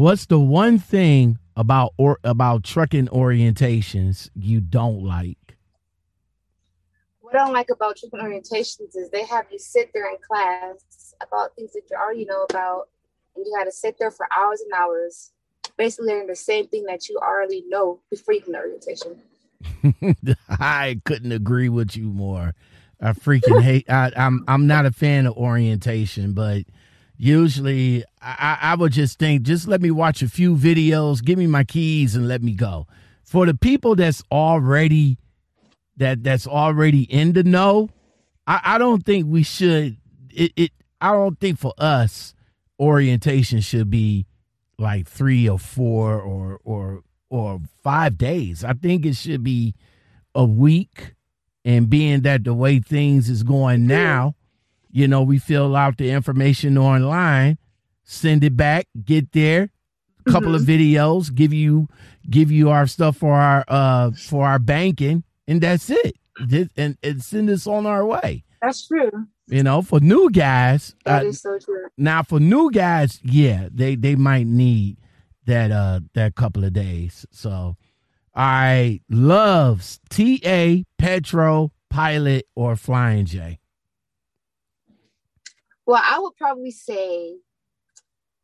What's the one thing about or about trucking orientations you don't like? What I don't like about trucking orientations is they have you sit there in class about things that you already know about, and you got to sit there for hours and hours, basically learning the same thing that you already know before you can orientation. I couldn't agree with you more. I freaking hate. I, I'm I'm not a fan of orientation, but usually I, I would just think, just let me watch a few videos, give me my keys, and let me go. For the people that's already that that's already in the know, I, I don't think we should. It, it I don't think for us orientation should be like three or four or or or five days. I think it should be a week. And being that the way things is going mm. now, you know, we fill out the information online, send it back, get there, a couple mm-hmm. of videos, give you give you our stuff for our uh for our banking, and that's it. And, and send us on our way. That's true. You know, for new guys, that uh, is so true. Now, for new guys, yeah, they they might need that uh that couple of days. So, I loves TA, Petro, Pilot, or Flying J. Well, I would probably say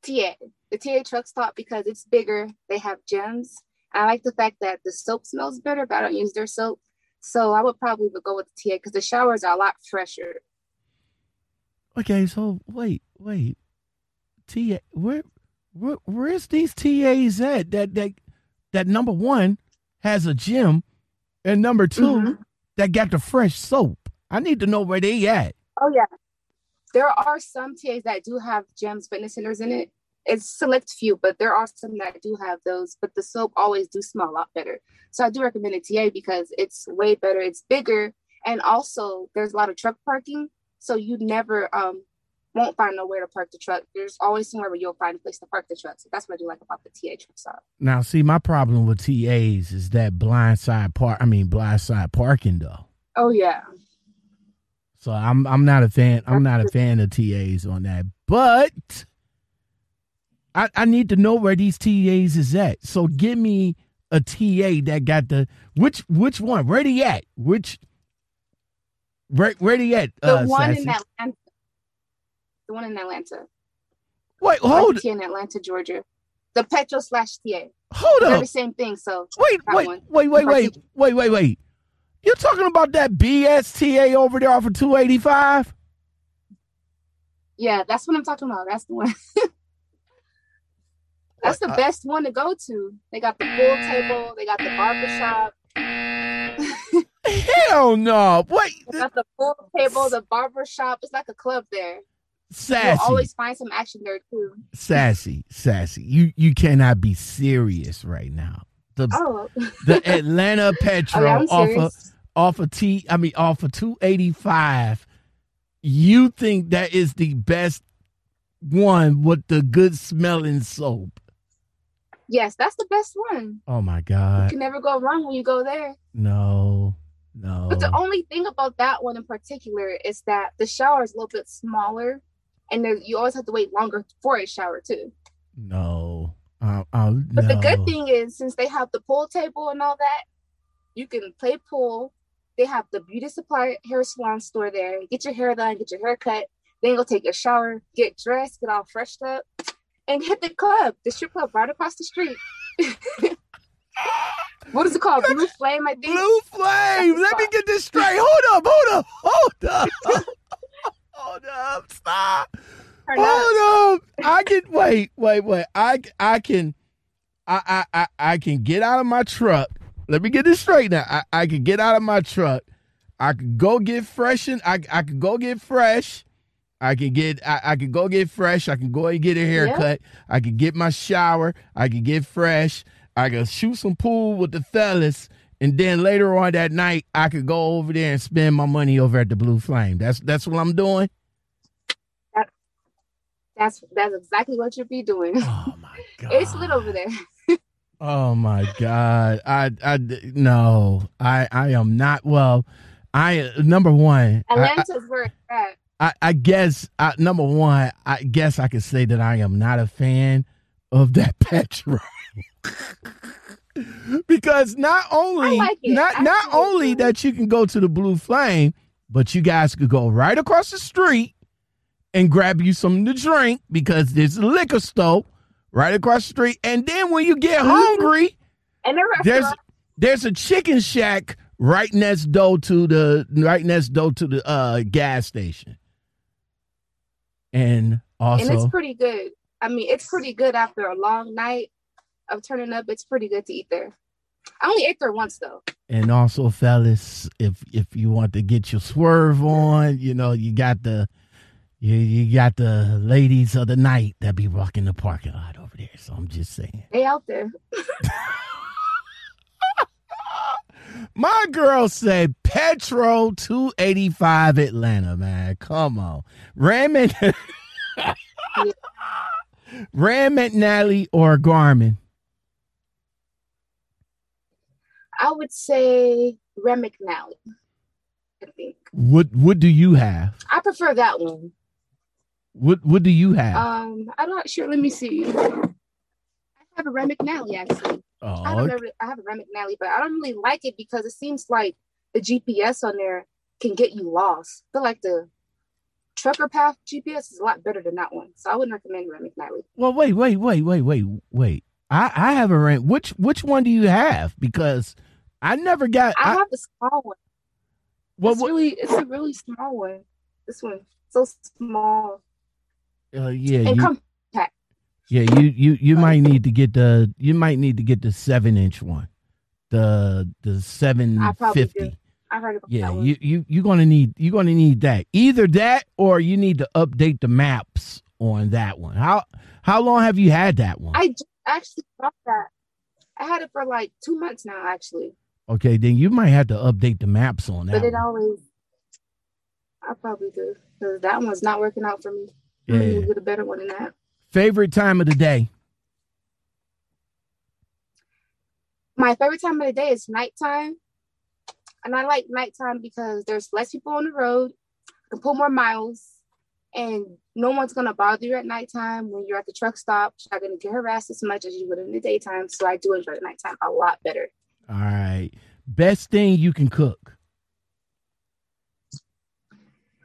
TA, the TA truck stop because it's bigger. They have gems. I like the fact that the soap smells better, but I don't use their soap. So I would probably go with the TA because the showers are a lot fresher. Okay, so wait, wait. TA, where, where where's these TAs at? That that that number one has a gym, and number 2 mm-hmm. that got the fresh soap. I need to know where they at. Oh yeah, there are some TAs that do have gems fitness centers in it. It's select few, but there are some that do have those. But the soap always do smell a lot better. So I do recommend a TA because it's way better. It's bigger, and also there's a lot of truck parking, so you never um won't find nowhere to park the truck. There's always somewhere where you'll find a place to park the truck. So that's what I do like about the TA truck stop. Now, see, my problem with TAs is that blindside park. I mean, blindside parking though. Oh yeah. So I'm I'm not a fan. I'm not a fan of TAs on that. But I, I need to know where these TAs is at. So give me a TA that got the which which one? Where they at? Which where where they at? The uh, one Sassy? in Atlanta. The one in Atlanta. Wait, hold in Atlanta, Georgia. The Petro slash TA. Hold on. the same thing. So wait, wait, wait, wait, wait, wait, wait, wait. You're talking about that BSTA over there off of 285? Yeah, that's what I'm talking about. That's the one. that's the best one to go to. They got the pool table, they got the barbershop. Hell no. What? They got the pool table, the barbershop. It's like a club there. Sassy. You'll always find some action there too. Sassy, sassy. You you cannot be serious right now. The oh. the Atlanta Petro oh, off of off of T, I mean off of 285, you think that is the best one with the good smelling soap? Yes, that's the best one. Oh my god. You can never go wrong when you go there. No. No. But the only thing about that one in particular is that the shower is a little bit smaller and there, you always have to wait longer for a shower too. No. Uh, uh, but no. the good thing is since they have the pool table and all that, you can play pool they have the beauty supply hair salon store there. Get your hair done, get your hair cut, then go take a shower, get dressed, get all freshed up, and hit the club, the strip club right across the street. what is it called? Blue Flame, I think. Blue Flame. Let me get this straight. Hold up, hold up, hold up. hold up. Stop. Turn hold up. up. I can wait, wait, wait. I I can I I I, I can get out of my truck let me get this straight now. I, I could get out of my truck. I could go get fresh and I I could go get fresh. I could get I, I could go get fresh. I can go and get a haircut. Yeah. I could get my shower. I could get fresh. I could shoot some pool with the fellas. And then later on that night, I could go over there and spend my money over at the Blue Flame. That's that's what I'm doing. That, that's that's exactly what you'll be doing. Oh my god, it's lit over there. Oh my God. I, I, no, I, I am not. Well, I, number one, Atlanta's I, where it's I, I guess, I, number one, I guess I could say that I am not a fan of that petrol. because not only like it. not not only it's that you can go to the Blue Flame, but you guys could go right across the street and grab you something to drink because there's a liquor store right across the street. And then when you get Mhm. hungry, And the there's there's a chicken shack right next door to the right next door to the uh gas station. And also, and it's pretty good. I mean, it's pretty good after a long night of turning up. It's pretty good to eat there. I only ate there once though. and also fellas, if if you want to get your swerve on, you know, you got the you you got the ladies of the night that be walking the parking lot over there. So I'm just saying. They out there. My girl said Petro 285 Atlanta, man. Come on. Ram it. Rand McNally or Garmin? I would say Rand McNally. I think What what do you have? I prefer that one. What what do you have? Um, I'm not sure. Let me see. I have a Rand McNally actually. I oh, have, a, I have a Rand McNally, but I don't really like it because it seems like the GPS on there can get you lost. I feel like the trucker path GPS is a lot better than that one. So I wouldn't recommend Rand McNally. well, wait, wait, wait, wait, wait, wait. I I have a rent. Which which one do you have? Because I never got. I, I, have the small one. Well, it's what, really it's a really small one. This one so small uh, yeah, and you, compact. Yeah. You you you might need to get the you might need to get the seven inch one, the the seven I probably do. fifty. I heard about Yeah, you you you're gonna need you're gonna need that. Either that or you need to update the maps on that one. How how long have you had that one? I actually bought that. I had it for like two months now, actually. okay, then you might have to update the maps on that. But it one. always, I probably do because that one's not working out for me. I need to get a better one than that. Favorite time of the day? My favorite time of the day is nighttime, and I like nighttime because there's less people on the road. I can pull more miles, and no one's gonna bother you at nighttime when you're at the truck stop. You're not gonna get harassed as much as you would in the daytime. So I do enjoy the nighttime a lot better. All right. Best thing you can cook.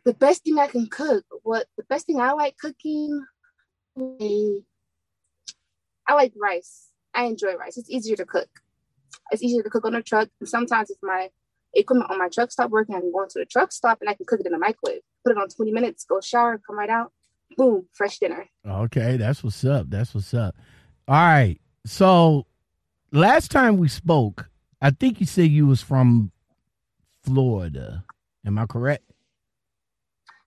the best thing I can cook. What the best thing I like cooking? I like rice. I enjoy rice. It's easier to cook. It's easier to cook on a truck. And sometimes if my equipment on my truck stop working, I can go into the truck stop and I can cook it in the microwave. Put it on 20 minutes, go shower, come right out. Boom, fresh dinner. Okay, that's what's up. That's what's up. All right. So last time we spoke, I think you said you was from Florida. Am I correct?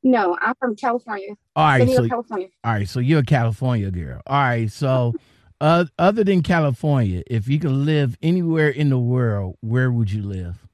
No, I'm from California. All right. City So California. all right. So you're a California girl. All right. So uh, other than California, if you could live anywhere in the world, where would you live?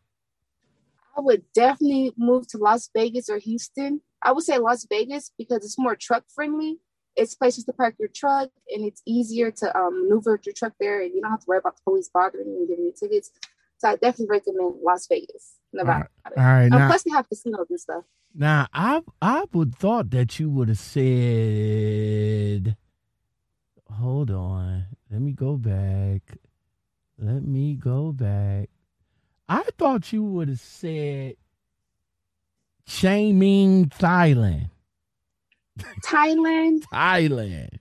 I would definitely move to Las Vegas or Houston. I would say Las Vegas because it's more truck friendly. It's places to park your truck and it's easier to um, maneuver your truck there and you don't have to worry about the police bothering you and giving you tickets. So I definitely recommend Las Vegas, Nevada. All right. And Now, plus they have casinos and stuff. now I I would thought that you would have said. Hold on. Let me go back. Let me go back. I thought you would have said Chiang Ming, Thailand. Thailand. Thailand.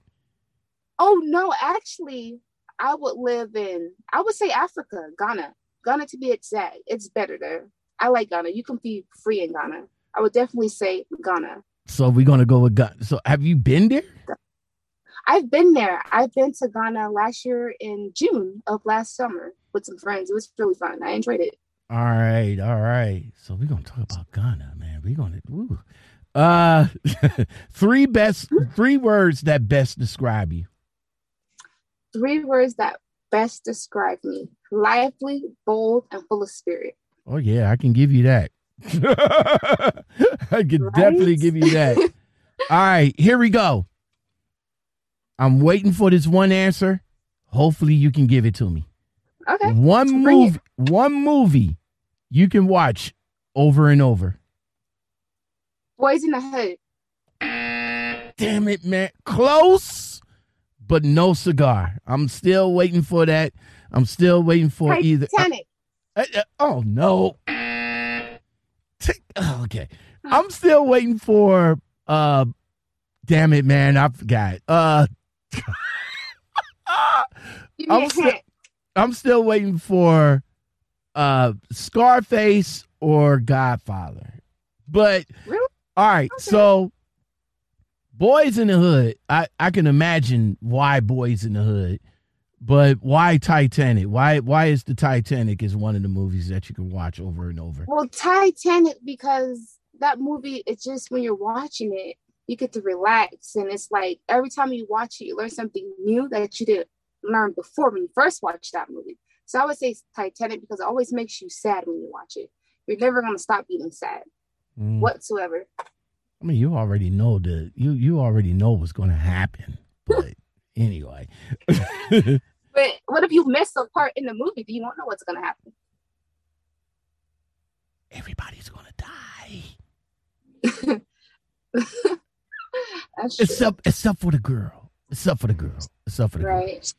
Oh no, actually, I would live in I would say Africa, Ghana. Ghana to be exact. It's better there. I like Ghana. You can be free in Ghana. I would definitely say Ghana. So we're gonna go with Ghana. So have you been there? I've been there. I've been to Ghana last year in June of last summer with some friends. It was really fun. I enjoyed it. All right, all right. So we're gonna talk about Ghana, man. We're gonna woo. Uh three best three words that best describe you. Three words that best describe me lively, bold, and full of spirit. Oh yeah, I can give you that. I can Right? definitely give you that. All right, here we go. I'm waiting for this one answer. Hopefully you can give it to me. Okay. One movie one movie you can watch over and over. Boys in the Hood. Damn it, man. Close, but no cigar. I'm still waiting for that. I'm still waiting for either. Uh, Titanic. Uh, uh, oh no. Oh, okay. I'm still waiting for uh damn it man, I forgot. Uh I'm still- I'm still waiting for uh Scarface or Godfather. But Really? all right, Okay. so Boys in the Hood, I I can imagine why Boys in the Hood, but why Titanic? Why why is the Titanic is one of the movies that you can watch over and over? Well, Titanic because that movie, it's just when you're watching it, you get to relax, and it's like every time you watch it, you learn something new that you didn't learn before when you first watched that movie. So I would say Titanic because it always makes you sad when you watch it. You're never gonna stop being sad Mm. whatsoever. I mean, you already know the you you already know what's going to happen. But anyway, But what if you miss a part in the movie? Do you not know what's gonna happen? everybody's going to die That's true. except except for the girl. Except for the girl. Except for the girl. right.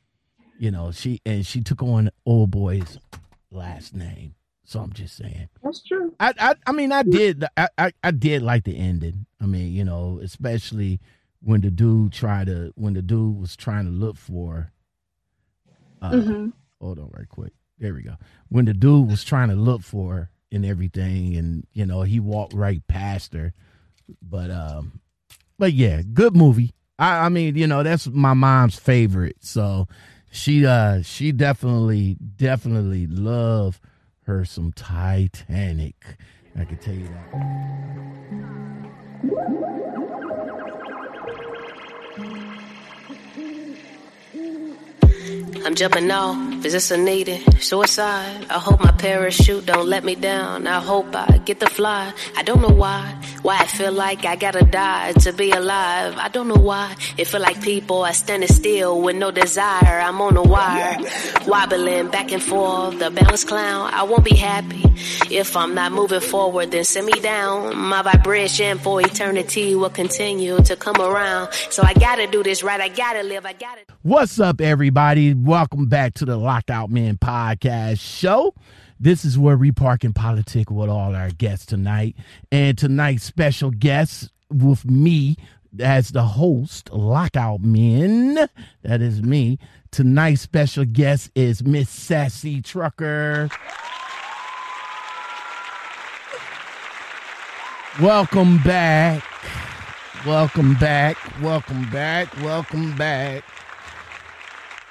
You know, she and she took on old boy's last name. So I'm just saying. That's true. I I, I mean I did I, I I did like the ending. I mean, you know, especially when the dude tried to when the dude was trying to look for uh hmm hold on right quick. There we go. When the dude was trying to look for her and everything and you know, he walked right past her. But um but yeah, good movie. I I mean, you know, that's my mom's favorite. So she uh she definitely definitely love her some Titanic. I can tell you that. I'm jumping off. Is this a needed suicide? I hope my parachute don't let me down. I hope I get the fly. I don't know why. Why I feel like I gotta die to be alive. I don't know why. It feel like people are standing still with no desire. I'm on a wire, wobbling back and forth. The balance clown. I won't be happy if I'm not moving forward. Then send me down. My vibration for eternity will continue to come around. So I gotta do this right. I gotta live. I gotta. What's up, everybody? Welcome back to the Lockout Men podcast show. This is where we park in politic with all our guests tonight. And tonight's special guest with me as the host, Lockout Men. That is me. Tonight's special guest is Miss Sassy Trucker. Welcome back. Welcome back. Welcome back. Welcome back.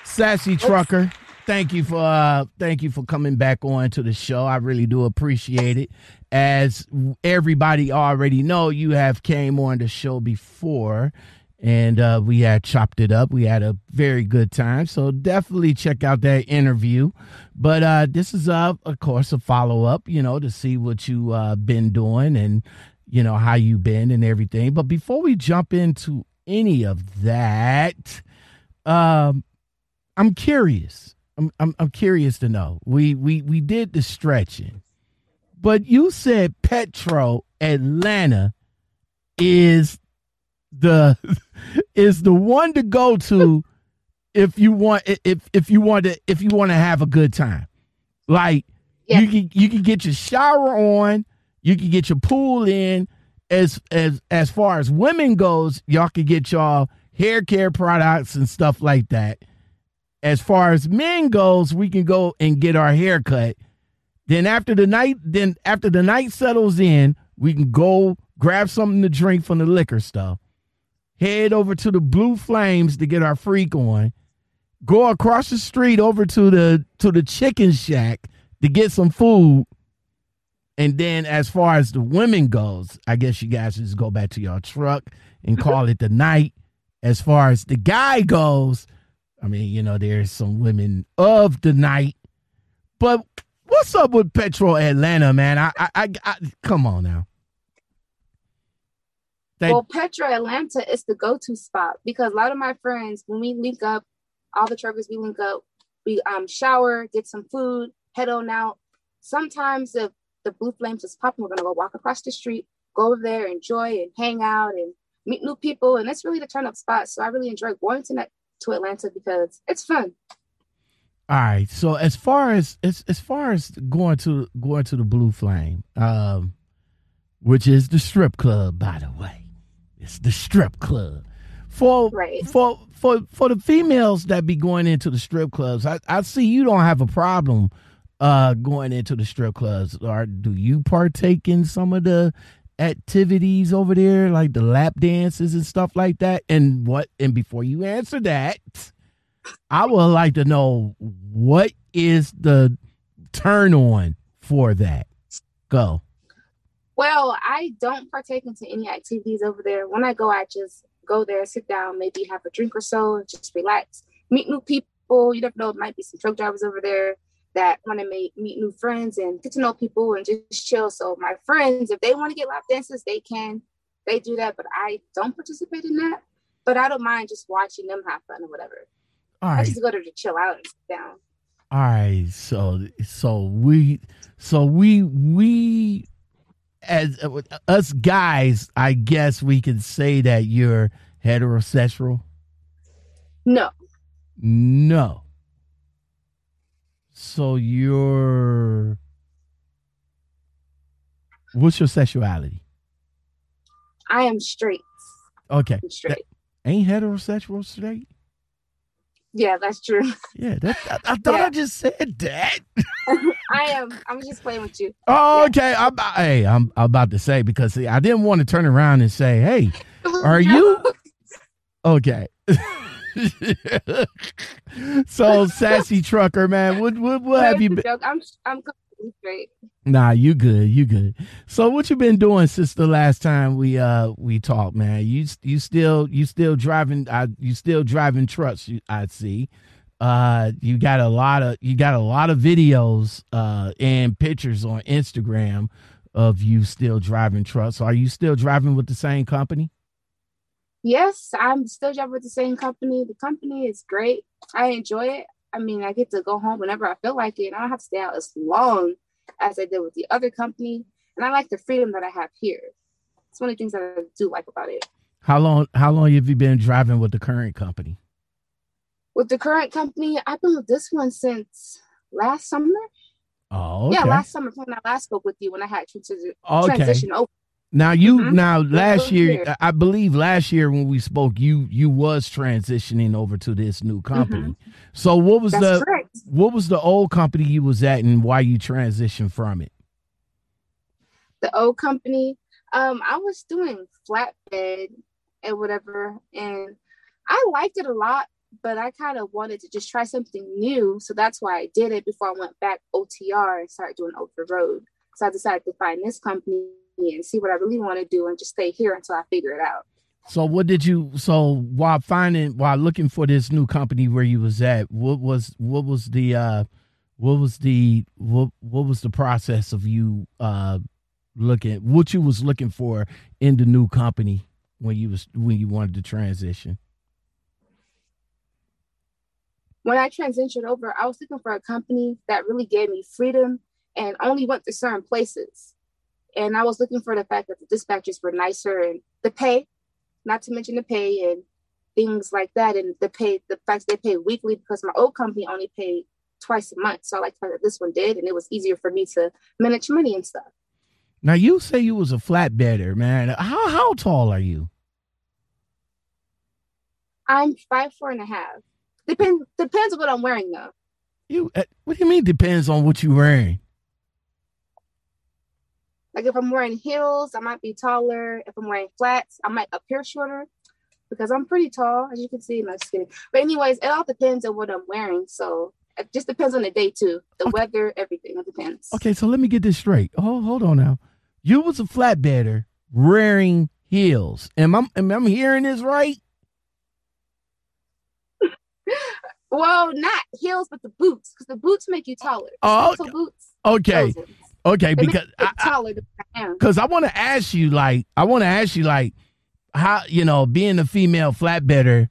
Sassy Trucker, thank you for uh thank you for coming back on to the show. I really do appreciate it. As everybody already know, you have came on the show before and uh we had chopped it up. We had a very good time. So definitely check out that interview. But uh this is uh of course a follow-up, you know, to see what you uh been doing and you know how you've been and everything. But before we jump into any of that, um I'm curious. I'm, I'm I'm curious to know. We we we did the stretching, but you said Petro Atlanta is the is the one to go to if you want if if you want to if you want to have a good time. Like Yeah. you can you can get your shower on, you can get your pool in. As as as far as women goes, y'all can get y'all hair care products and stuff like that as far as men goes, we can go and get our hair cut. Then after the night, then after the night settles in, we can go grab something to drink from the liquor stuff. Head over to the Blue Flames to get our freak on. Go across the street over to the to the chicken shack to get some food. And then as far as the women goes, I guess you guys just go back to your truck and call it the night. As far as the guy goes, I mean, you know, there's some women of the night, but what's up with Petro Atlanta, man? I, I, I, I come on now. Well, Petro Atlanta is the go-to spot because a lot of my friends, when we link up, all the truckers we link up, we um shower, get some food, head on out. Sometimes if the blue flames is popping, we're gonna go walk across the street, go over there, enjoy and hang out and meet new people, and it's really the turn up spot. So I really enjoy going to that to Atlanta because it's fun. All right. So as far as as as far as going to going to the Blue Flame, um, which is the strip club, by the way, it's the strip club for right. for for for the females that be going into the strip clubs. I, I see you don't have a problem uh going into the strip clubs, or do you partake in some of the activities over there, like the lap dances and stuff like that? And what? And before you answer that I would like to know what is the turn on for that. Go. Well, I don't partake into any activities over there. When I go, I just go there, sit down, maybe have a drink or so, and just relax, meet new people. You never know, it might be some truck drivers over there that want to meet meet new friends and get to know people and just chill. So my friends, if they want to get lap dances, they can. They do that, but I don't participate in that. But I don't mind just watching them have fun or whatever. All right. I just go there to chill out and sit down. All right. So so we so we we as uh, us guys, I guess we can say that you're heterosexual. No. No. So you're what's your sexuality? I am straight. Okay. I'm straight. That, ain't heterosexual straight? Yeah, that's true. Yeah, that, I, I thought Yeah. I just said that. I am. I'm just playing with you. Oh, okay. I'm, hey, I'm, I'm about to say because see, I didn't want to turn around and say, "Hey, Are you- okay." so, sassy trucker man, what, what, what have you been? Joke. I'm. I'm completely straight. Nah, you good, you good. So, what you been doing since the last time we uh we talked, man? You you still you still driving? Uh, you still driving trucks? You, I see. Uh, you got a lot of you got a lot of videos uh and pictures on Instagram of you still driving trucks. Are you still driving with the same company? Yes, I'm still driving with the same company. The company is great. I enjoy it. I mean, I get to go home whenever I feel like it. I don't have to stay out as long as I did with the other company, and I like the freedom that I have here. It's one of the things that I do like about it. How long how long have you been driving with the current company? With the current company, I've been with this one since last summer. Oh, okay. Yeah, last summer when I last spoke with you when I had transition okay. transition over. Now you Mhm. now last year. I believe last year when we spoke you you was transitioning over to this new company. So what was Mm-hmm. That's the correct. what was the old company you was at and why you transitioned from it? the old company, um, I was doing flatbed and whatever, and I liked it a lot, but I kind of wanted to just try something new, so that's why I did it before I went back OTR and started doing over the road. So I decided to find this company and see what I really want to do, and just stay here until I figure it out. So what did you so while finding while looking for this new company where you was at, what was what was the uh what was the what what was the process of you uh looking what you was looking for in the new company when you was when you wanted to transition? When I transitioned over, I was looking for a company that really gave me freedom and only went to certain places. And I was looking for the fact that the dispatchers were nicer and the pay, not to mention the pay and things like that. And the pay, the fact that they pay weekly because my old company only paid twice a month. So I like that this one did, and it was easier for me to manage money and stuff. Now you say you was a flatbedder, man. How how tall are you? I'm five four and a half. Depends depends on what I'm wearing though. You uh, what do you mean depends on what you're wearing? Like if I'm wearing heels, I might be taller. If I'm wearing flats, I might appear shorter because I'm pretty tall, as you can see. No, just kidding. But anyways, it all depends on what I'm wearing. So it just depends on the day too, the Okay. weather, everything. It depends. Okay, so let me get this straight. Oh, hold on now. You was a flatbedder wearing heels. Am I am I hearing this right? Well, not heels, but the boots, because the boots make you taller. Oh, So boots. Okay, those ones. Okay, because I, look I because I want to ask you like I want to ask you like how you know being a female flatbedder,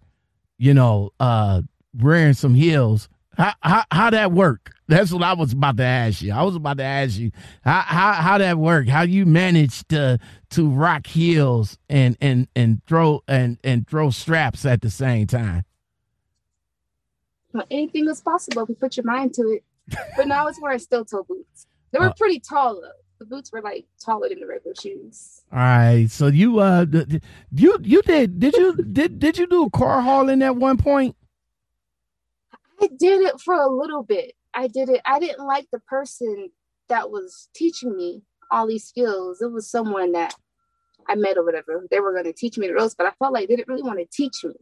you know, uh wearing some heels. How how how that work? That's what I was about to ask you. I was about to ask you how how how that work? How you manage to to rock heels and and and throw and and throw straps at the same time? Well, anything is possible if you put your mind to it. But now I was wearing steel toe boots. They were uh, pretty tall though. The boots were like taller than the regular shoes. All right. So you uh you you did did you did did you do car hauling at one point? I did it for a little bit. I did it. I didn't like the person that was teaching me all these skills. It was someone that I met or whatever. They were going to teach me the ropes, but I felt like they didn't really want to teach me.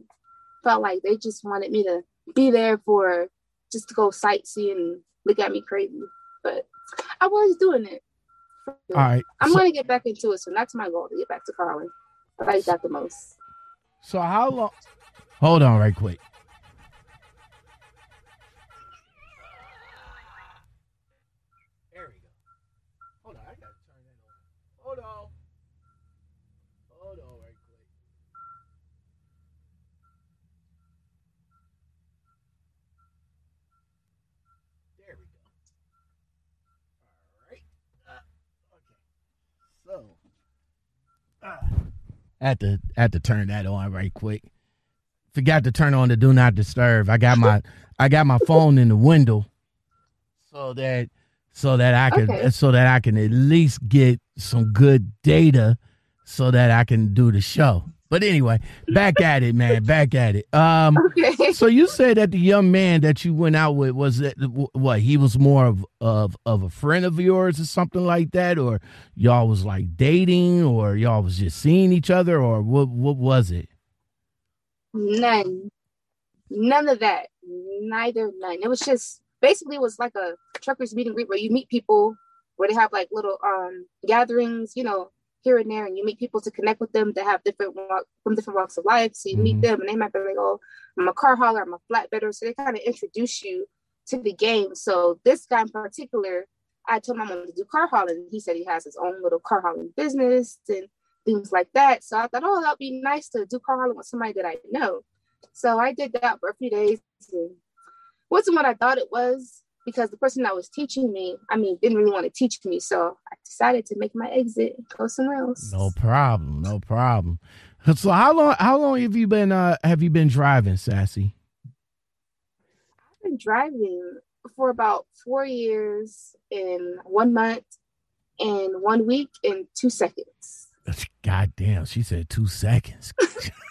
Felt like they just wanted me to be there for just to go sightseeing and look at me crazy. But I was doing it. All right. I'm so, going to get back into it. So that's my goal to get back to Carlin. I like that the most. So how long? Hold on, right quick. Had to had to turn that on right quick. Forgot to turn on the do not disturb. I got my I got my phone in the window so that so that I can okay. so that I can at least get some good data so that I can do the show. But anyway, back at it, man. Back at it. Um, okay. So you said that the young man that you went out with was that what? He was more of of of a friend of yours or something like that, or y'all was like dating, or y'all was just seeing each other, or what? What was it? None, none of that. Neither, none. It was just basically it was like a truckers meeting greet where you meet people where they have like little um gatherings, you know, here and there and you meet people to connect with them that have different walk, from different walks of life. So you mm-hmm. meet them and they might be like, oh, I'm a car hauler, I'm a flatbedder. So they kind of introduce you to the game. So this guy in particular, I told him I wanted to do car hauling. He said he has his own little car hauling business and things like that. So I thought, oh, that'd be nice to do car hauling with somebody that I know. So I did that for a few days. And wasn't what I thought it was because the person that was teaching me, I mean, didn't really want to teach me. So I decided to make my exit and go somewhere else. No problem. No problem. So how long how long have you been uh have you been driving, Sassy? I've been driving for about four years in one month and one week in two seconds. God damn, she said two seconds.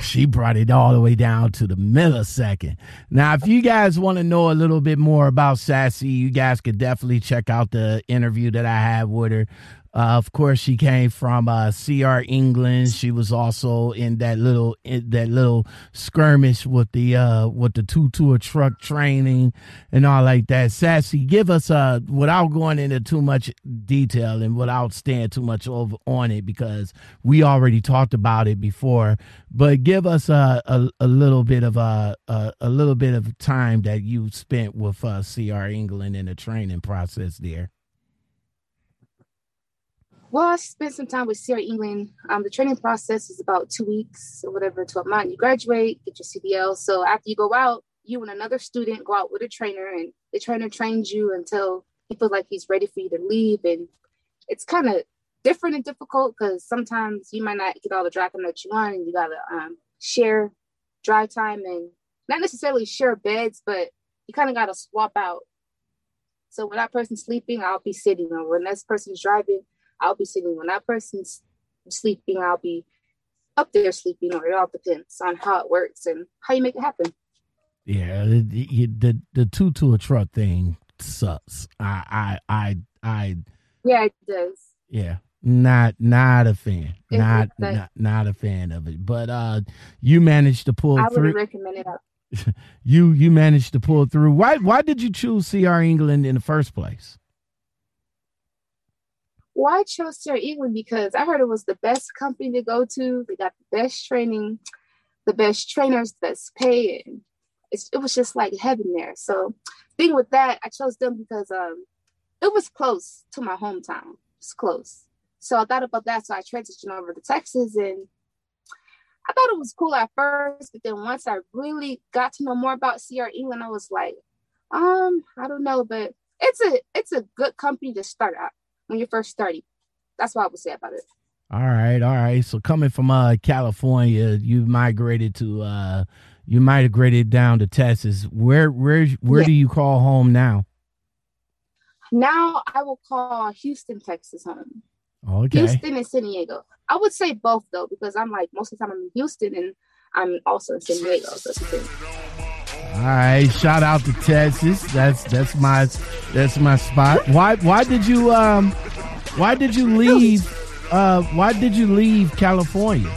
she brought it all the way down to the millisecond. Now, if you guys want to know a little bit more about Sassy, you guys could definitely check out the interview that I had with her. Uh, of course, she came from uh, CR England. She was also in that little in that little skirmish with the uh, with the two tour truck training and all like that. Sassy, give us uh without going into too much detail and without staying too much over on it because we already talked about it before. But give us a a, a little bit of a, a, a little bit of time that you spent with uh, CR England in the training process there. Well, I spent some time with CR England. Um, the training process is about two weeks or whatever to a month. You graduate, get your CDL. So after you go out, you and another student go out with a trainer, and the trainer trains you until he feels like he's ready for you to leave. And it's kind of different and difficult because sometimes you might not get all the drive time that you want, and you gotta um, share drive time and not necessarily share beds, but you kind of gotta swap out. So when that person's sleeping, I'll be sitting, or when that person's driving, I'll be sitting when that person's sleeping, I'll be up there sleeping, or it all depends on how it works and how you make it happen. Yeah, the the, the two to a truck thing sucks. I I I I. Yeah, it does. Yeah, not not a fan. Not, not not a fan of it. But uh, you managed to pull I through. I would recommend it. you you managed to pull through. Why why did you choose CR England in the first place? I chose CR England because I heard it was the best company to go to. They got the best training, the best trainers, best pay, and it was just like heaven there. So, thing with that, I chose them because um, it was close to my hometown. It's close. So I thought about that. So I transitioned over to Texas, and I thought it was cool at first, but then once I really got to know more about CR England, I was like, um, I don't know, but it's a it's a good company to start out when you're first starting. That's what I would say about it. All right, all right. So coming from uh California, you migrated to uh you migrated down to Texas. Where where where Yeah. do you call home now? Now I will call Houston, Texas home. Okay. Houston and San Diego. I would say both though, because I'm like most of the time I'm in Houston and I'm also in San Diego. So it's the same. All right, shout out to Texas. That's that's my that's my spot. Why why did you um why did you leave uh why did you leave California?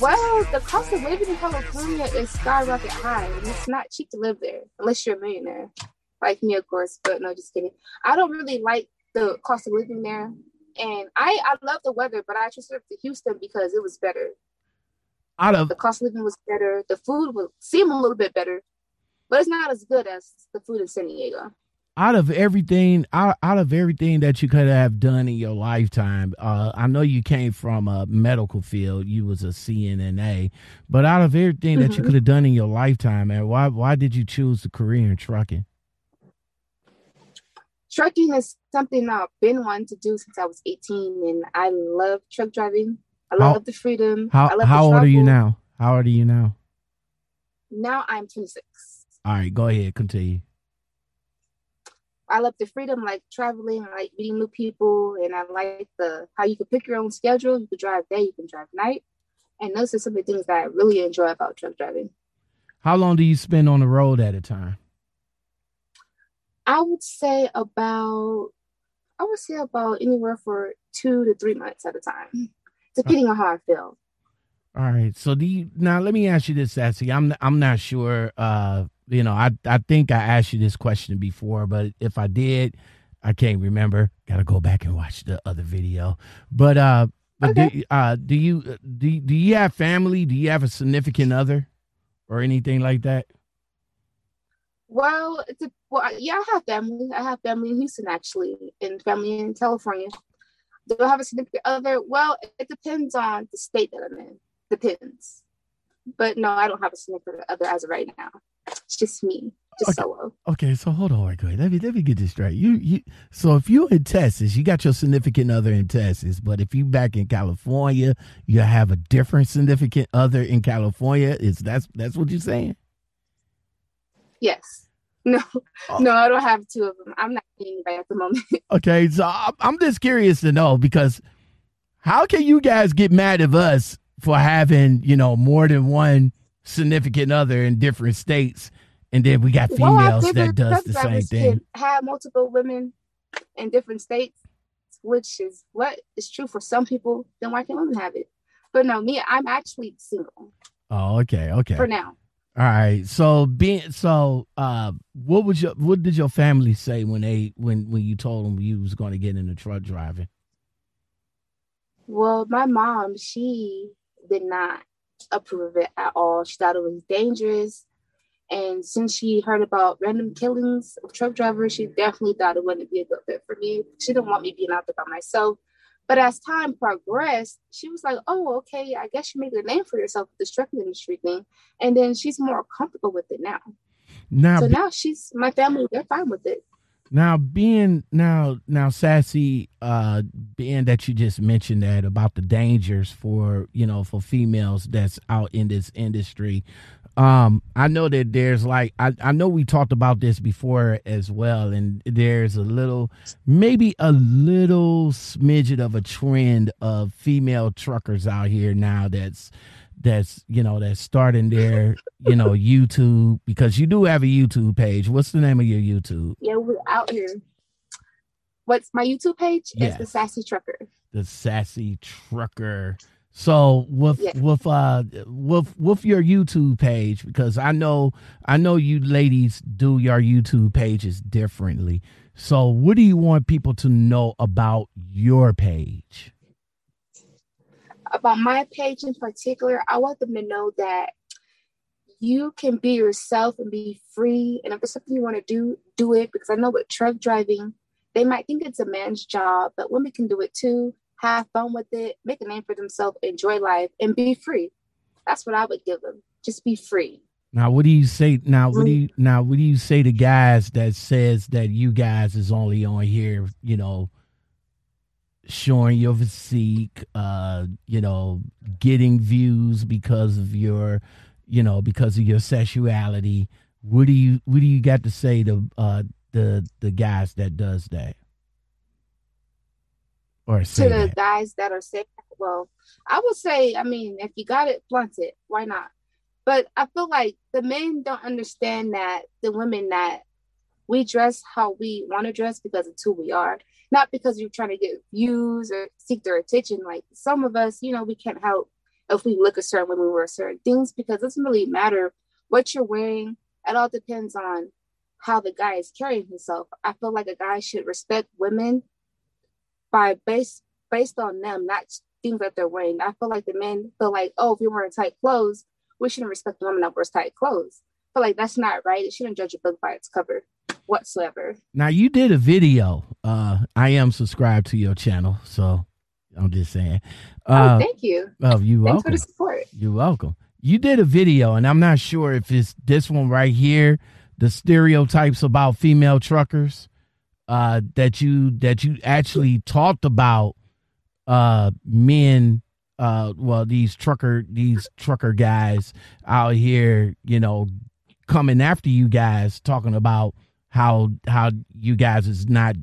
Well, the cost of living in California is skyrocket high, and it's not cheap to live there unless you're a millionaire, like me, of course. But no, just kidding. I don't really like the cost of living there, and I I love the weather, but I transferred to Houston because it was better. Out of The cost of living was better. The food would seem a little bit better, but it's not as good as the food in San Diego. out of everything out, out of everything that you could have done in your lifetime uh, i know you came from a medical field you was a CNA but out of everything that you Mhm. could have done in your lifetime man why why did you choose the career in trucking Trucking is something I've been wanting to do since I was 18, and I love truck driving. I How- love the freedom. how I love how old are you now how old are you now Now I'm 26. all right go ahead continue I love the freedom, like traveling, I like meeting new people, and I like the how you can pick your own schedule. You can drive day, you can drive night, and those are some of the things that I really enjoy about truck driving. how long do you spend on the road at a time I would say about, I would say about anywhere for two to three months at a time, depending on how I feel. All right. So do you now let me ask you this, Sassy. I'm I'm not sure uh you know, I I think I asked you this question before, but if I did, I can't remember. Gotta go back and watch the other video. But uh but do, uh do you do do you have family? Do you have a significant other or anything like that? Well, it's a, well, yeah, I have family. I have family in Houston actually, and family in California. Do I have a significant other? Well, it depends on the state that I'm in. Depends. But no, I don't have a significant other as of right now. It's just me, just Okay. solo. Okay, so hold on, wait, wait. Let me let me get this straight. You you so if you in Texas, you got your significant other in Texas, but if you back in California, you have a different significant other in California. Is that's that's what you're saying? Yes. No, Oh. no, I don't have two of them. I'm not dating anybody at the moment. Okay, so I'm just curious to know because how can you guys get mad at us for having you know more than one significant other in different states, and then we got females figured that does the same thing? can have multiple women in different states, which is what is true for some people. Then why can't women have it? But no, me, I'm actually single Oh, okay, okay. for now. All right. So being so, uh, what was your what did your family say when they when when you told them you was going to get into truck driving? Well, my mom, she did not approve of it at all. She thought it was dangerous. And since she heard about random killings of truck drivers, she definitely thought it wouldn't be a good fit for me. She didn't want me being out there by myself. But as time progressed, she was like, oh, okay, I guess you made a name for yourself with this trucking industry thing. And then she's more comfortable with it now. Now, So now she's, my family, they're fine with it. now being now now sassy, uh, being that you just mentioned that about the dangers for you know for females that's out in this industry. Um, I know that there's like I, I know we talked about this before as well, and there's a little maybe a little smidget of a trend of female truckers out here now that's that's you know that's starting their you know YouTube because you do have a YouTube page. What's the name of your YouTube? Yeah, we're out here. What's my YouTube page? Yes. It's the Sassy Trucker. The sassy trucker. So with Yeah. with uh with with your YouTube page because I know I know you ladies do your YouTube pages differently. So what do you want people to know about your page? about my page in particular, I want them to know that you can be yourself and be free. And if there's something you want to do, do it. Because I know with truck driving, they might think it's a man's job, but women can do it too. Have fun with it, make a name for themselves, enjoy life, and be free. That's what I would give them. Just be free. Now what do you say now what do you now what do you say to guys that says that you guys is only on here, you know, showing your physique, uh, you know, getting views because of your, you know, because of your sexuality. What do you what do you got to say to uh, the the guys that does that? Or to the that? guys that are saying, well, I would say, I mean, if you got it, blunt it. Why not? But I feel like the men don't understand that the women that we dress how we want to dress because it's who we are, not because you're trying to get views or seek their attention. Like some of us, you know, we can't help if we look a certain way, we wear certain things because it doesn't really matter what you're wearing. It all depends on how the guy is carrying himself. I feel like a guy should respect women by based based on them, not things that they're wearing. I feel like the men feel like, oh, if you're wearing tight clothes, we shouldn't respect the woman that wears tight clothes. But like that's not right. It shouldn't judge a book by its cover whatsoever. Now you did a video. Uh I am subscribed to your channel, so I'm just saying. Uh, oh, thank you. Oh, you Thanks for the support. You're welcome. You did a video, and I'm not sure if it's this one right here, the stereotypes about female truckers, uh, that you that you actually talked about uh men uh well these trucker these trucker guys out here, you know, coming after you guys talking about how how you guys is not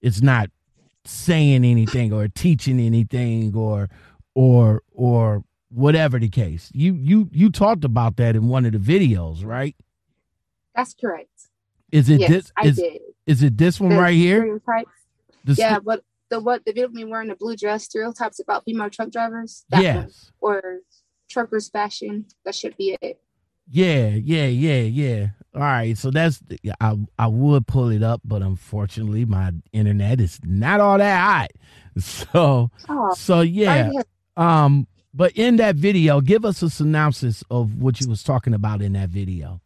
it's not saying anything or teaching anything or or or whatever the case. You you you talked about that in one of the videos, right? That's correct. Is it yes, this I did. Is it this one The right here? Yeah, st- but the what the video of me wearing the blue dress stereotypes about female truck drivers. That one. yes. Or truckers fashion. That should be it. Yeah, yeah, yeah, yeah. All right, so that's I I would pull it up, but unfortunately my internet is not all that hot. So Oh, so yeah. Um but in that video, give us a synopsis of what you was talking about in that video.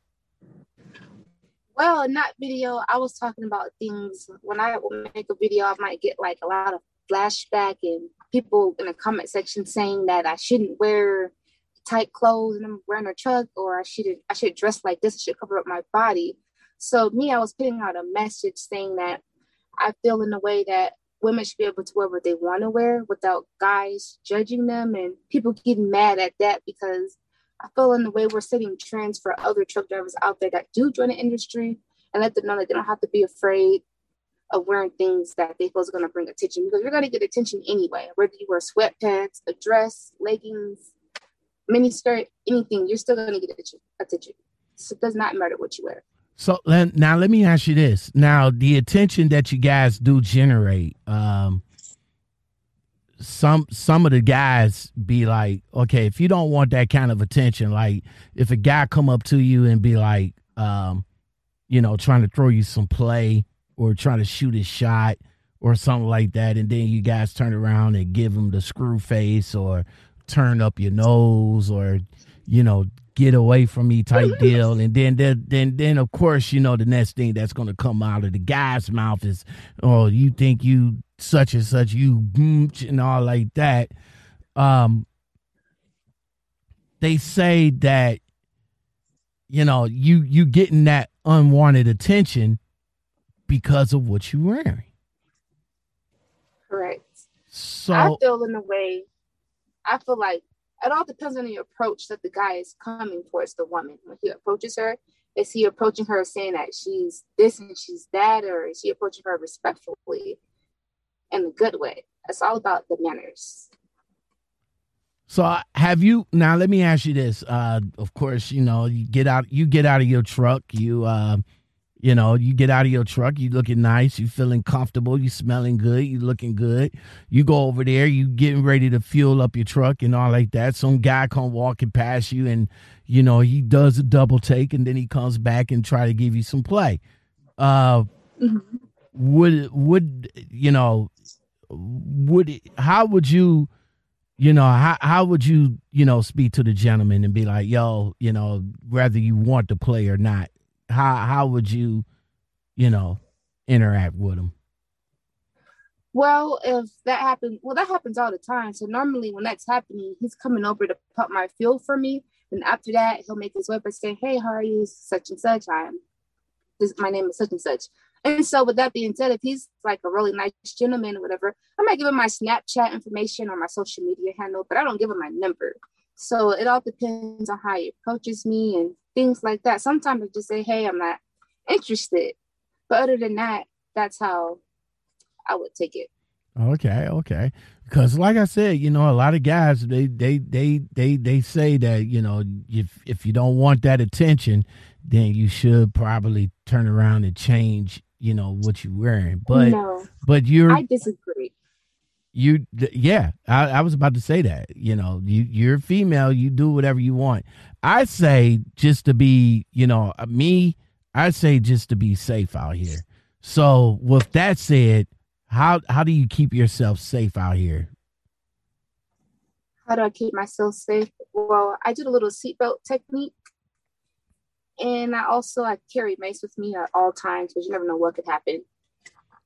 Well, that video, I was talking about things. When I make a video, I might get like a lot of flashback and people in the comment section saying that I shouldn't wear tight clothes and I'm wearing a truck, or I should I should dress like this. I should cover up my body. So me, I was putting out a message saying that I feel in a way that women should be able to wear what they want to wear without guys judging them and people getting mad at that because I feel in the way we're setting trends for other truck drivers out there that do join the industry and let them know that they don't have to be afraid of wearing things that they feel is going to bring attention because you're going to get attention anyway. Whether you wear sweatpants, a dress, leggings, mini skirt, anything, you're still going to get attention. So it does not matter what you wear. So now let me ask you this. Now the attention that you guys do generate, um, some some of the guys be like, okay, if you don't want that kind of attention, like if a guy come up to you and be like, um, you know, trying to throw you some play or trying to shoot a shot or something like that, and then you guys turn around and give him the screw face or turn up your nose or you know get away from me type deal. And then then then then of course you know the next thing that's going to come out of the guy's mouth is oh you think you such and such you and all like that. Um they say that you know you you getting that unwanted attention because of what you're wearing. Correct. so I feel in a way, I feel like it all depends on the approach that the guy is coming towards the woman. When he approaches her, is he approaching her saying that she's this and she's that, or is he approaching her respectfully in a good way? It's all about the manners. So uh, have you now let me ask you this. Uh of course, you know, you get out you get out of your truck, you uh you know, you get out of your truck, you looking nice, you feeling comfortable, you smelling good, you looking good. You go over there, you getting ready to fuel up your truck and all like that. Some guy come walking past you and you know, he does a double take and then he comes back and try to give you some play. Uh Mhm. would would you know would how would you you know how how would you you know speak to the gentleman and be like yo you know whether you want to play or not how how would you you know interact with him Well, if that happens, well, that happens all the time. So normally, when that's happening, he's coming over to pump my fuel for me. And after that, he'll make his way and say, "Hey, how are you? Such and such. I'm this. My name is such and such." And so, with that being said, if he's like a really nice gentleman or whatever, I might give him my Snapchat information or my social media handle, but I don't give him my number. So it all depends on how he approaches me and things like that. Sometimes I just say, "Hey, I'm not interested," but other than that, that's how I would take it. Okay, okay. Because like I said, you know, a lot of guys they they they they they say that you know if if you don't want that attention, then you should probably turn around and change you know what you're wearing. But no, but you're I disagree. You yeah I, I was about to say that you know you you're female you do whatever you want i say just to be you know uh, me i say just to be safe out here so with that said how how do you keep yourself safe out here How do I keep myself safe? Well, I do a little seatbelt technique. And I also I carry mace with me at all times because you never know what could happen.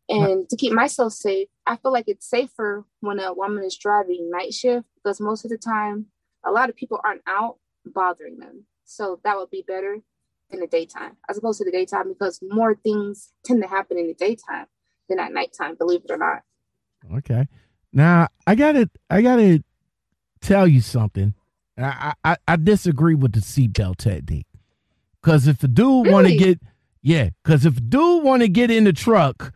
And to keep myself safe, I feel like it's safer when a woman is driving night shift because most of the time a lot of people aren't out bothering them. So that would be better in the daytime as opposed to the daytime because more things tend to happen in the daytime than at nighttime, believe it or not. okay. Now i gotta i gotta tell you something. I i, I disagree with the seatbelt technique. Because if a dude want to get yeah because if a dude want to get in the truck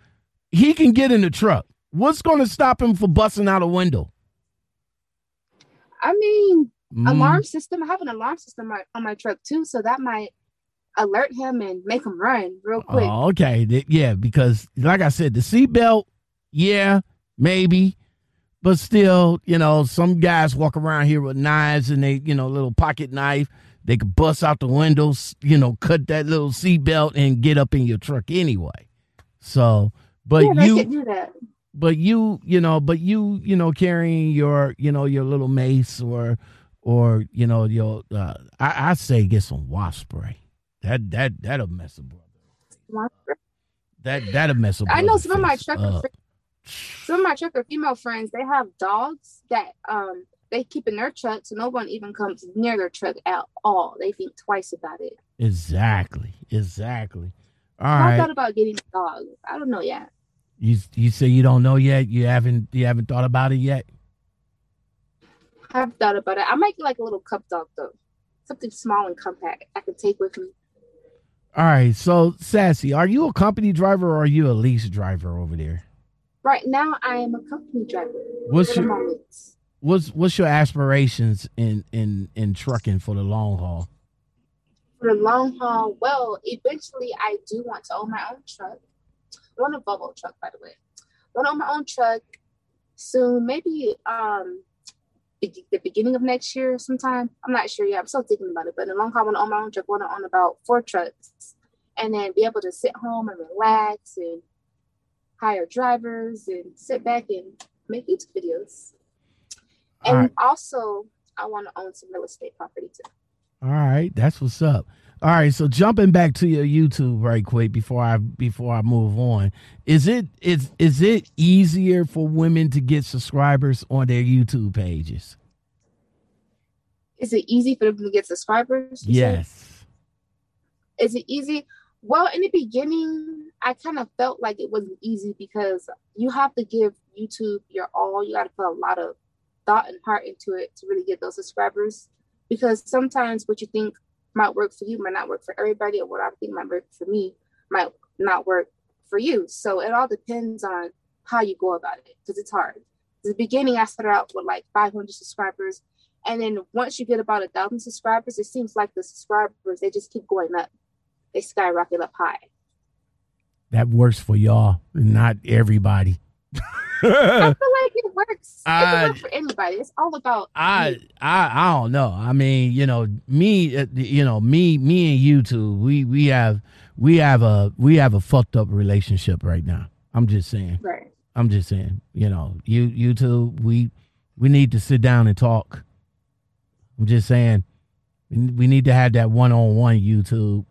he can get in the truck what's gonna stop him from busting out a window I mean, Mm, alarm system. I have an alarm system on my, truck too, so that might alert him and make him run real quick. Oh, okay. Yeah, because like I said, the seatbelt, yeah, maybe. But still, you know, some guys walk around here with knives and they, you know, little pocket knife. They could bust out the windows, you know, cut that little seatbelt and get up in your truck anyway. So, but yeah, you, they could do that. but you, you know, but you, you know, carrying your, you know, your little mace or, or you know, your, uh, I, I say get some wasp spray. That that that'll mess a brother. That that'll mess a I know some of my trucker some of my trucker female friends. They have dogs that um they keep in their truck, so no one even comes near their truck at all. They think twice about it. Exactly, exactly. All I right, thought about getting a dog. I don't know yet. You you say you don't know yet. You haven't you haven't thought about it yet. I've thought about it. I might get like a little cup dog though, something small and compact I can take with me. All right, so Sassy, are you a company driver or are you a lease driver over there? Right now, I am a company driver. What's your what's what's your aspirations in in in trucking for the long haul? For the long haul, well, eventually I do want to own my own truck. Want a Volvo truck, by the way. I want to own my own truck soon, maybe um be- the beginning of next year sometime. I'm not sure yet. I'm still thinking about it. But in the long haul, I want to own my own truck. I want to own about four trucks and then be able to sit home and relax and hire drivers and sit back and make YouTube videos. All And right. also, I want to own some real estate property too. All right, that's what's up. All right, so jumping back to your YouTube right quick before I before I move on, is it is is it easier for women to get subscribers on their YouTube pages? Is it easy for them to get subscribers? said? Yes. Is it easy? Well, in the beginning, I kind of felt like it wasn't easy because you have to give YouTube your all. You got to put a lot of thought and heart into it to really get those subscribers. Because sometimes what you think might work for you might not work for everybody, or what I think might work for me might not work for you. So it all depends on how you go about it because it's hard. the beginning, I started out with like 500 subscribers. And then once you get about a thousand subscribers, it seems like the subscribers, they just keep going up. They skyrocket up high. That works for y'all, not everybody. I feel like it works. It I- work for anybody. It's all about I. I I don't know. I mean, you know, me, uh, you know, me, me and you two, we we have we have a we have a fucked up relationship right now. I'm just saying. right. I'm just saying. You know, you you two, we we need to sit down and talk. I'm just saying, we, we need to have that one on one YouTube.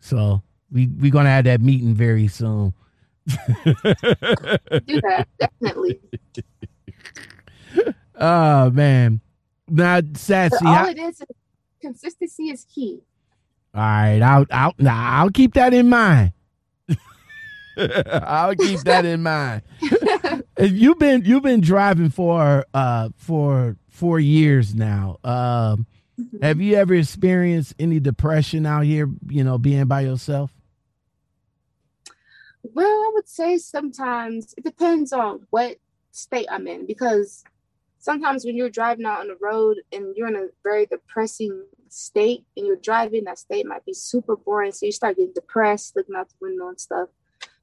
So we we're gonna have that meeting very soon. Do that definitely. oh man, now sassy. But all how- it is, is consistency is key. All right, I'll I'll nah, I'll keep that in mind. I'll keep that in mind. you've been you've been driving for uh for four years now. Um, mm-hmm. have you ever experienced any depression out here? You know, being by yourself. Well, I would say sometimes it depends on what state I'm in because sometimes when you're driving out on the road and you're in a very depressing state and you're driving, that state might be super boring. So you start getting depressed, looking out the window and stuff.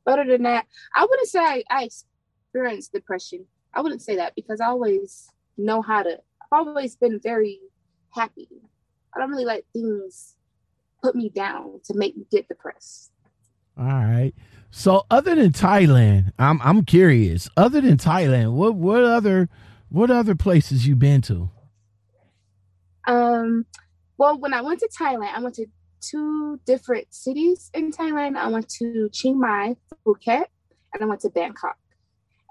But other than that, I wouldn't say I, I experienced depression. I wouldn't say that because I always know how to, I've always been very happy. I don't really let things put me down to make me get depressed. All right. So other than Thailand, I'm I'm curious. Other than Thailand, what what other what other places you been to? Um, well, when I went to Thailand, I went to two different cities in Thailand. I went to Chiang Mai, Phuket, and I went to Bangkok.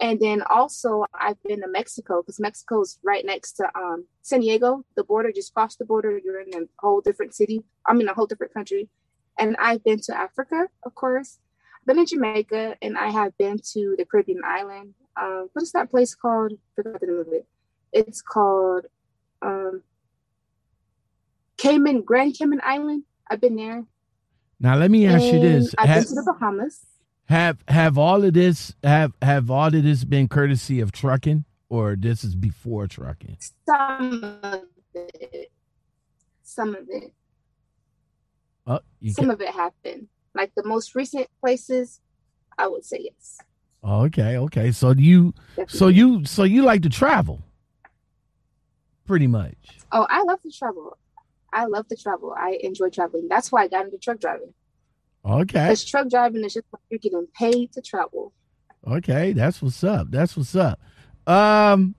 And then also I've been to Mexico because Mexico is right next to um, San Diego, the border. Just cross the border, you're in a whole different city. I'm in a whole different country. And I've been to Africa, of course. Been in Jamaica, and I have been to the Caribbean island um, what is that place called? I forgot the name of it. It's called um, Cayman, Grand Cayman Island. I've been there. Now let me ask and you this: I've have, been to the Bahamas. Have have all of this have have all of this been courtesy of trucking, or this is before trucking? Some of it. Some of it. Oh, Some can... of it happened. Like the most recent places, I would say yes. Okay, okay. So you so you so you like to travel. Pretty much. Oh, I love to travel. I love to travel. I enjoy traveling. That's why I got into truck driving. Okay. Because truck driving is just like you're getting paid to travel. Okay, that's what's up. That's what's up. Um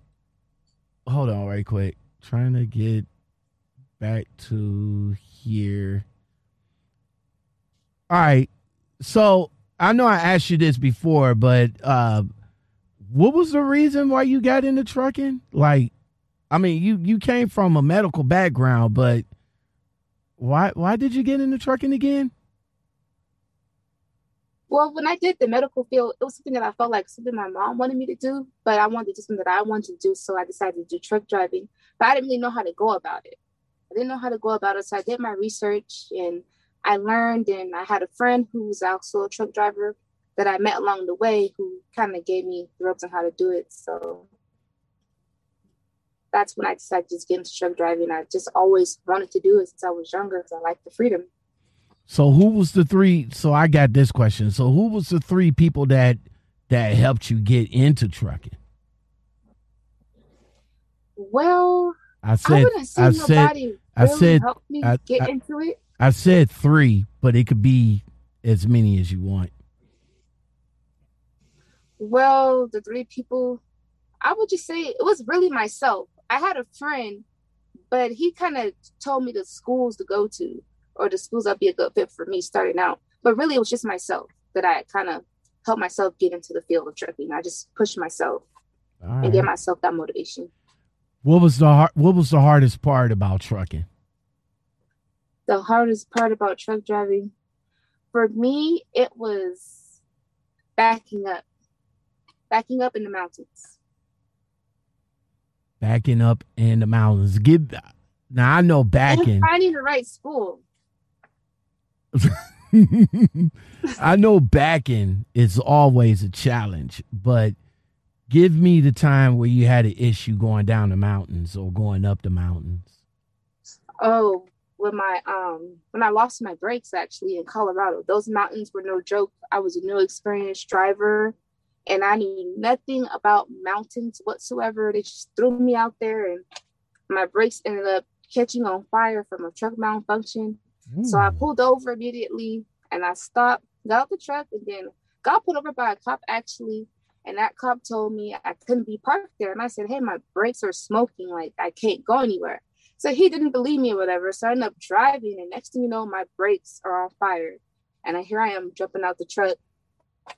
hold on right quick. Trying to get back to here. All right. So I know I asked you this before, but uh, what was the reason why you got into trucking? Like, I mean, you you came from a medical background, but why why did you get into trucking again? Well, when I did the medical field, it was something that I felt like something my mom wanted me to do, but I wanted to do something that I wanted to do, so I decided to do truck driving. But I didn't really know how to go about it. I didn't know how to go about it, so I did my research and I learned, and I had a friend who was also a truck driver that I met along the way who kind of gave me the ropes on how to do it. So that's when I decided to just get into truck driving. I just always wanted to do it since I was younger because I like the freedom. So who was the three? So I got this question. So who was the three people that that helped you get into trucking? Well, I said, I, I said, really I said, I, get I, into it. I said three, but it could be as many as you want. Well, the three people, I would just say it was really myself. I had a friend, but he kind of told me the schools to go to or the schools that'd be a good fit for me starting out. But really, it was just myself that I kind of helped myself get into the field of trucking. I just pushed myself right. and get myself that motivation. What was the hard, what was the hardest part about trucking? The hardest part about truck driving. For me it was backing up backing up in the mountains. Backing up in the mountains. Give now i know backing. And finding the right school. I know backing is always a challenge but give me the time where you had an issue going down the mountains or going up the mountains. Oh when my um when I lost my brakes actually in Colorado. Those mountains were no joke. I was a new experienced driver and I knew nothing about mountains whatsoever. They just threw me out there and my brakes ended up catching on fire from a truck malfunction. Mm. So I pulled over immediately and I stopped, got out the truck, and then got pulled over by a cop actually. And that cop told me I couldn't be parked there. And I said, Hey, my brakes are smoking, like I can't go anywhere. So he didn't believe me or whatever. So I ended up driving, and next thing you know, my brakes are on fire. And I, here I am jumping out the truck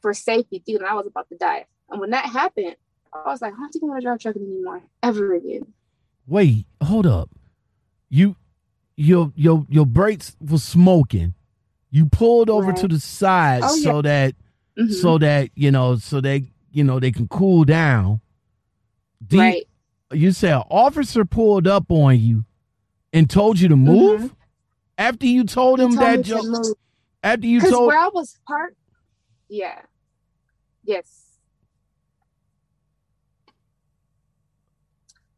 for safety, thinking I was about to die. And when that happened, I was like, I don't think I want to drive trucking anymore, ever again. Wait, hold up. You your your your brakes was smoking. You pulled over right. to the side oh, so yeah. that Mhm. so that you know, so they you know they can cool down. Do right. you say an officer pulled up on you and told you to move after you told him Mm-hmm. Told that me to After you told, where I was parked, yeah, yes,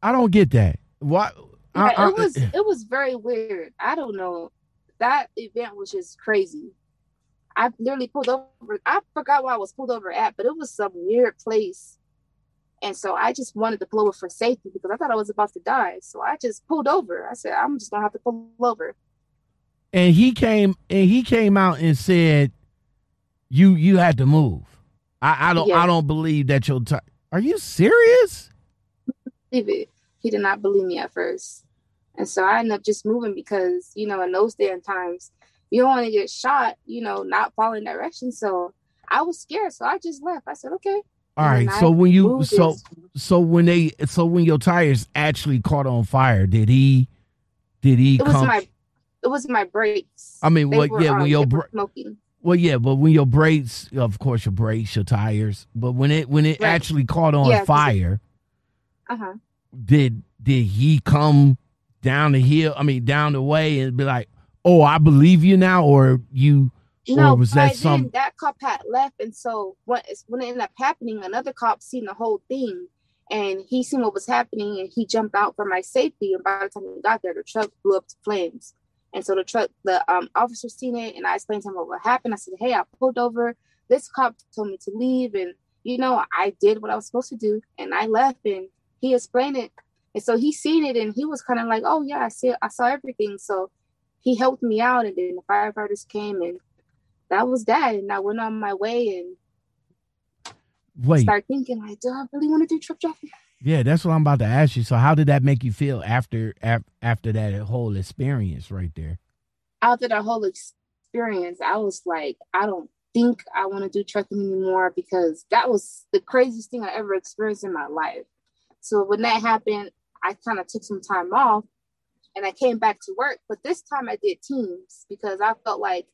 I don't get that. Why? I- Yeah, I- it was it was very weird. I don't know. That event was just crazy. I literally pulled over. I forgot where I was pulled over at, but it was some weird place. And so I just wanted to pull over for safety because I thought I was about to die. So I just pulled over. I said, I'm just gonna have to pull over. and he came and he came out and said, "You you had to move." I, I don't Yeah. I don't believe that you'll. T- Are you serious? Believe it. He did not believe me at first. And so I ended up just moving because, you know, in those day and times, you don't want to get shot, you know, not following directions. So I was scared. So I just left. I said, okay. All And right. So when you so this- so when they so when your tires actually caught on fire, did he did he it was come? my it was my brakes. I mean, were, Yeah, when um, your bra- smoking. well, yeah, but when your brakes, of course, your brakes, your tires, but when it when it Right. actually caught on Yeah, fire, Uh-huh. did did he come down the hill? I mean, down the way and be like, "Oh, I believe you now," or you? No, or was that some? then that cop had left, and so when when it ended up happening, another cop seen the whole thing, and he seen what was happening, and he jumped out for my safety. And by the time he got there, the truck blew up to flames. And so the truck, the um, officer seen it, and I explained to him what happened. I said, "Hey, I pulled over. This cop told me to leave, and you know, I did what I was supposed to do, and I left." And he explained it, and so he seen it, and he was kind of like, "Oh yeah, I see, I saw everything." So he helped me out, and then the firefighters came, and that was that. And I went on my way and Wait, started thinking, like, do I really want to do truck driving? yeah, that's what I'm about to ask you. So, how did that make you feel after af- after that whole experience right there? After that whole experience, I was like, I don't think I want to do trucking anymore because that was the craziest thing I ever experienced in my life. So when that happened, I kind of took some time off and I came back to work. But this time I did teams because I felt like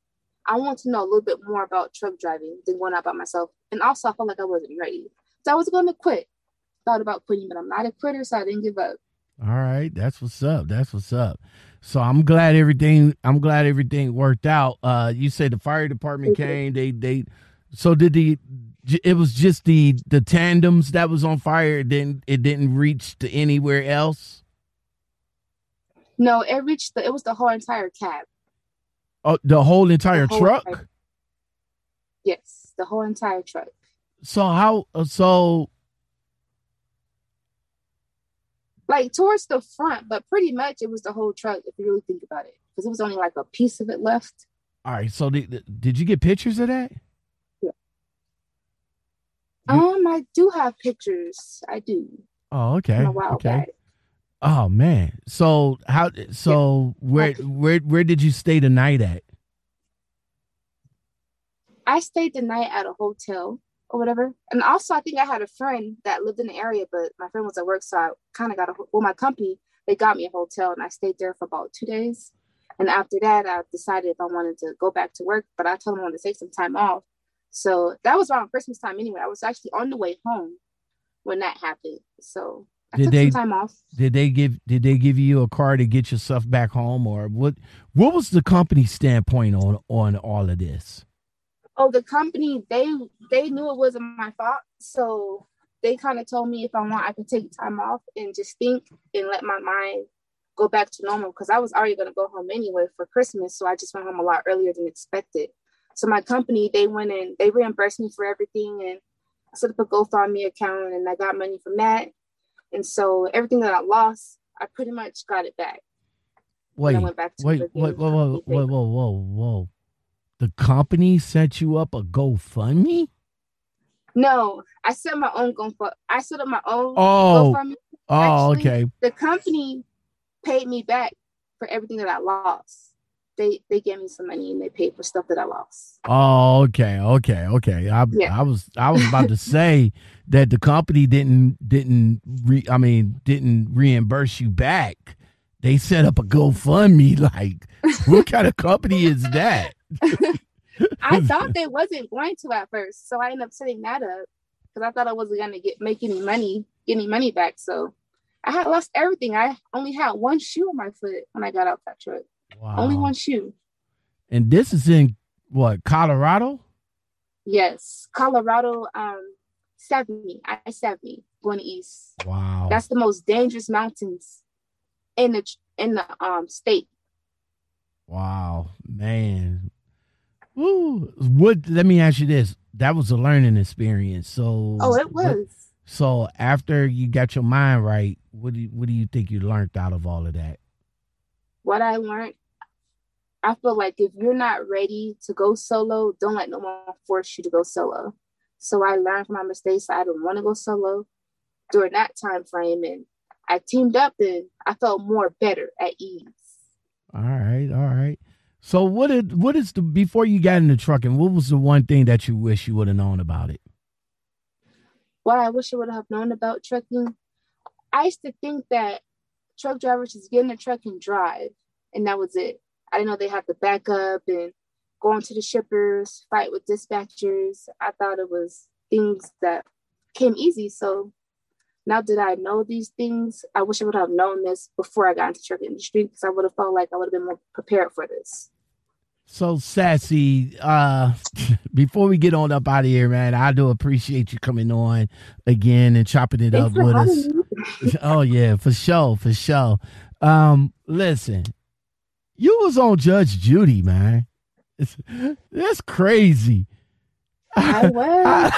I want to know a little bit more about truck driving than going out by myself. And also I felt like I wasn't ready. So I was going to quit. Thought about quitting, but I'm not a quitter, so I didn't give up. All right, that's what's up. That's what's up. So I'm glad everything. I'm glad everything worked out. Uh, you said the fire department Mhm. came. They they. So did the. It was just the the tandems that was on fire. It didn't it didn't reach to anywhere else. No, it reached the, it was the whole entire cab. Oh, the whole entire whole truck. entire- Yes, the whole entire truck. So how? uh, So Like towards the front, but pretty much it was the whole truck if you really think about it. Because it was only like a piece of it left. all right. So did did you get pictures of that? You- Um, I do have pictures. I do. Oh, okay. From a while Okay. back. Oh man. So how? So where where where did you stay the night at? I stayed the night at a hotel or whatever. And also, I think I had a friend that lived in the area, but my friend was at work, so I kind of got a well. My company they got me a hotel, and I stayed there for about two days. And after that, I decided if I wanted to go back to work, but I told them I wanted to take some time off. So that was around Christmas time anyway. I was actually on the way home when that happened. So I Did they- time off. Did they give Did they give you a car to get yourself back home, or what? What was the company's standpoint on on all of this? oh the company they they knew it wasn't my fault so they kind of told me if i want i could take time off and just think and let my mind go back to normal because i was already going to go home anyway for christmas so i just went home a lot earlier than expected so my company they went and they reimbursed me for everything and i set up a gofundme account and i got money from that and so everything that i lost i pretty much got it back Wait, I went back to wait, living wait, in whoa, whoa, whoa, whoa, whoa, whoa! The company set you up a GoFundMe? no i set my own go i set up my own Oh, GoFundMe oh, Actually, okay. the company paid me back for everything that I lost. They they gave me some money and they paid for stuff that I lost. Oh, okay, okay, okay. I Yeah. I was I was about to say that the company didn't didn't re, I mean didn't reimburse you back. They set up a GoFundMe. Like, what kind of company is that? I thought they wasn't going to at first, so I ended up setting that up because I thought I wasn't gonna get make any money, get any money back. So I had lost everything. I only had one shoe on my foot when I got out that truck. Wow. Only one shoe. And this is in what Colorado? Yes, Colorado. Um, seventy. I seventy going east. Wow, that's the most dangerous mountains in the in the um state. Wow, man. Woo. What? Let me ask you this. That was a learning experience. So. Oh, it was. What, so after you got your mind right, what do you, what do you think you learned out of all of that? What I learned, I feel like if you're not ready to go solo, don't let no one force you to go solo. So I learned from my mistakes. I didn't want to go solo during that time frame, and I teamed up, and I felt more better at ease. All right, all right. So what did what is the before you got in the trucking? What was the one thing that you wish you would have known about it? What I wish I would have known about trucking, I used to think that truck driver just get in the truck and drive, and that was it. I didn't know they had to back up and go into the shippers, fight with dispatchers. I thought it was things that came easy. So now that I know these things, I wish I would have known this before I got into truck industry because I would have felt like I would have been more prepared for this. So sassy, uh, before we get on up out of here, man, I do appreciate you coming on again and chopping it Thanks up with us. oh yeah, for sure, for sure. Um, listen, you was on Judge Judy, man. It's, that's crazy. I was.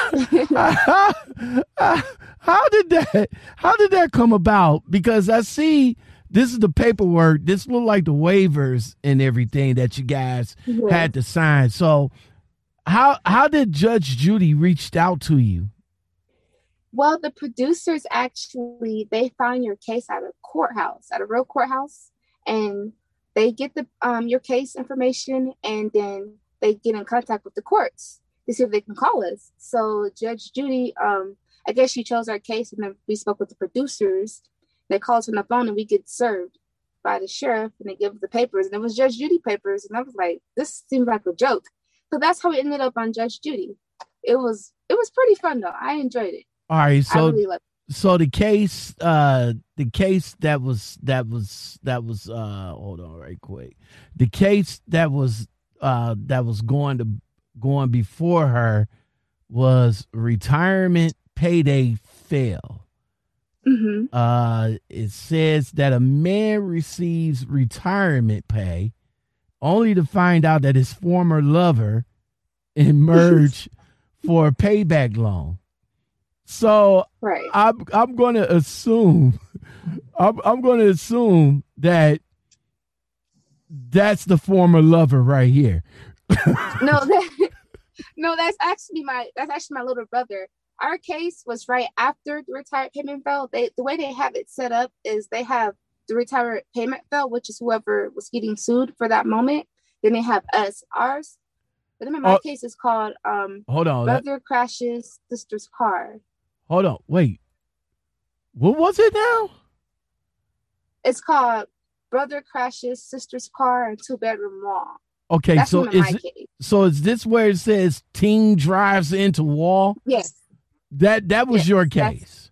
how did that? How did that come about? Because I see this is the paperwork. This look like the waivers and everything that you guys yes. had to sign. So, how how did Judge Judy reached out to you? Well, the producers actually they found your case at a courthouse, at a real courthouse, and they get the um your case information, and then they get in contact with the courts to see if they can call us. So Judge Judy, um, I guess she chose our case, and then we spoke with the producers, they call us on the phone and we get served by the sheriff and they give us the papers. And it was Judge Judy papers. And I was like, this seems like a joke. So that's how we ended up on Judge Judy. It was it was pretty fun though. I enjoyed it. All right. So really so the case uh the case that was that was that was uh hold on right quick. The case that was uh that was going to going before her was retirement payday fail. Mm-hmm. Uh, it says that a man receives retirement pay only to find out that his former lover emerged for a payback loan. So right. I'm I'm going to assume I'm I'm going to assume that that's the former lover right here. no, that, no, that's actually my that's actually my little brother our case was right after the retired payment fell. They the way they have it set up is they have the retired payment fell, which is whoever was getting sued for that moment. Then they have us, ours. But then in my oh, case is called um hold on brother that... crashes sister's car. Hold on, wait. What was it now? It's called brother crashes sister's car and two bedroom wall. Okay, That's so is it, so is this where it says teen drives into wall? Yes. That that was yes, your case.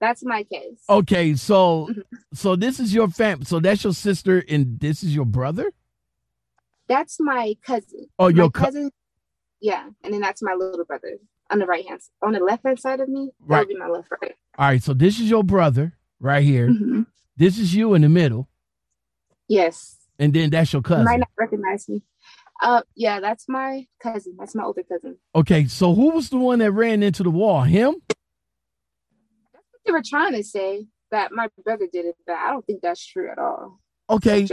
That's, that's, my case. Okay, so mm-hmm. so this is your fam. So that's your sister, and this is your brother. That's my cousin. Oh, your my cousin. Yeah, and then that's my little brother on the right hand, on the left hand side of me. That right. would be my left right. All right, so this is your brother right here. Mm-hmm. This is you in the middle. Yes. And then that's your cousin. You might not recognize me. Uh, yeah, that's my cousin. That's my older cousin. Okay, so who was the one that ran into the wall? Him? That's what they were trying to say that my brother did it, but I don't think that's true at all. Okay.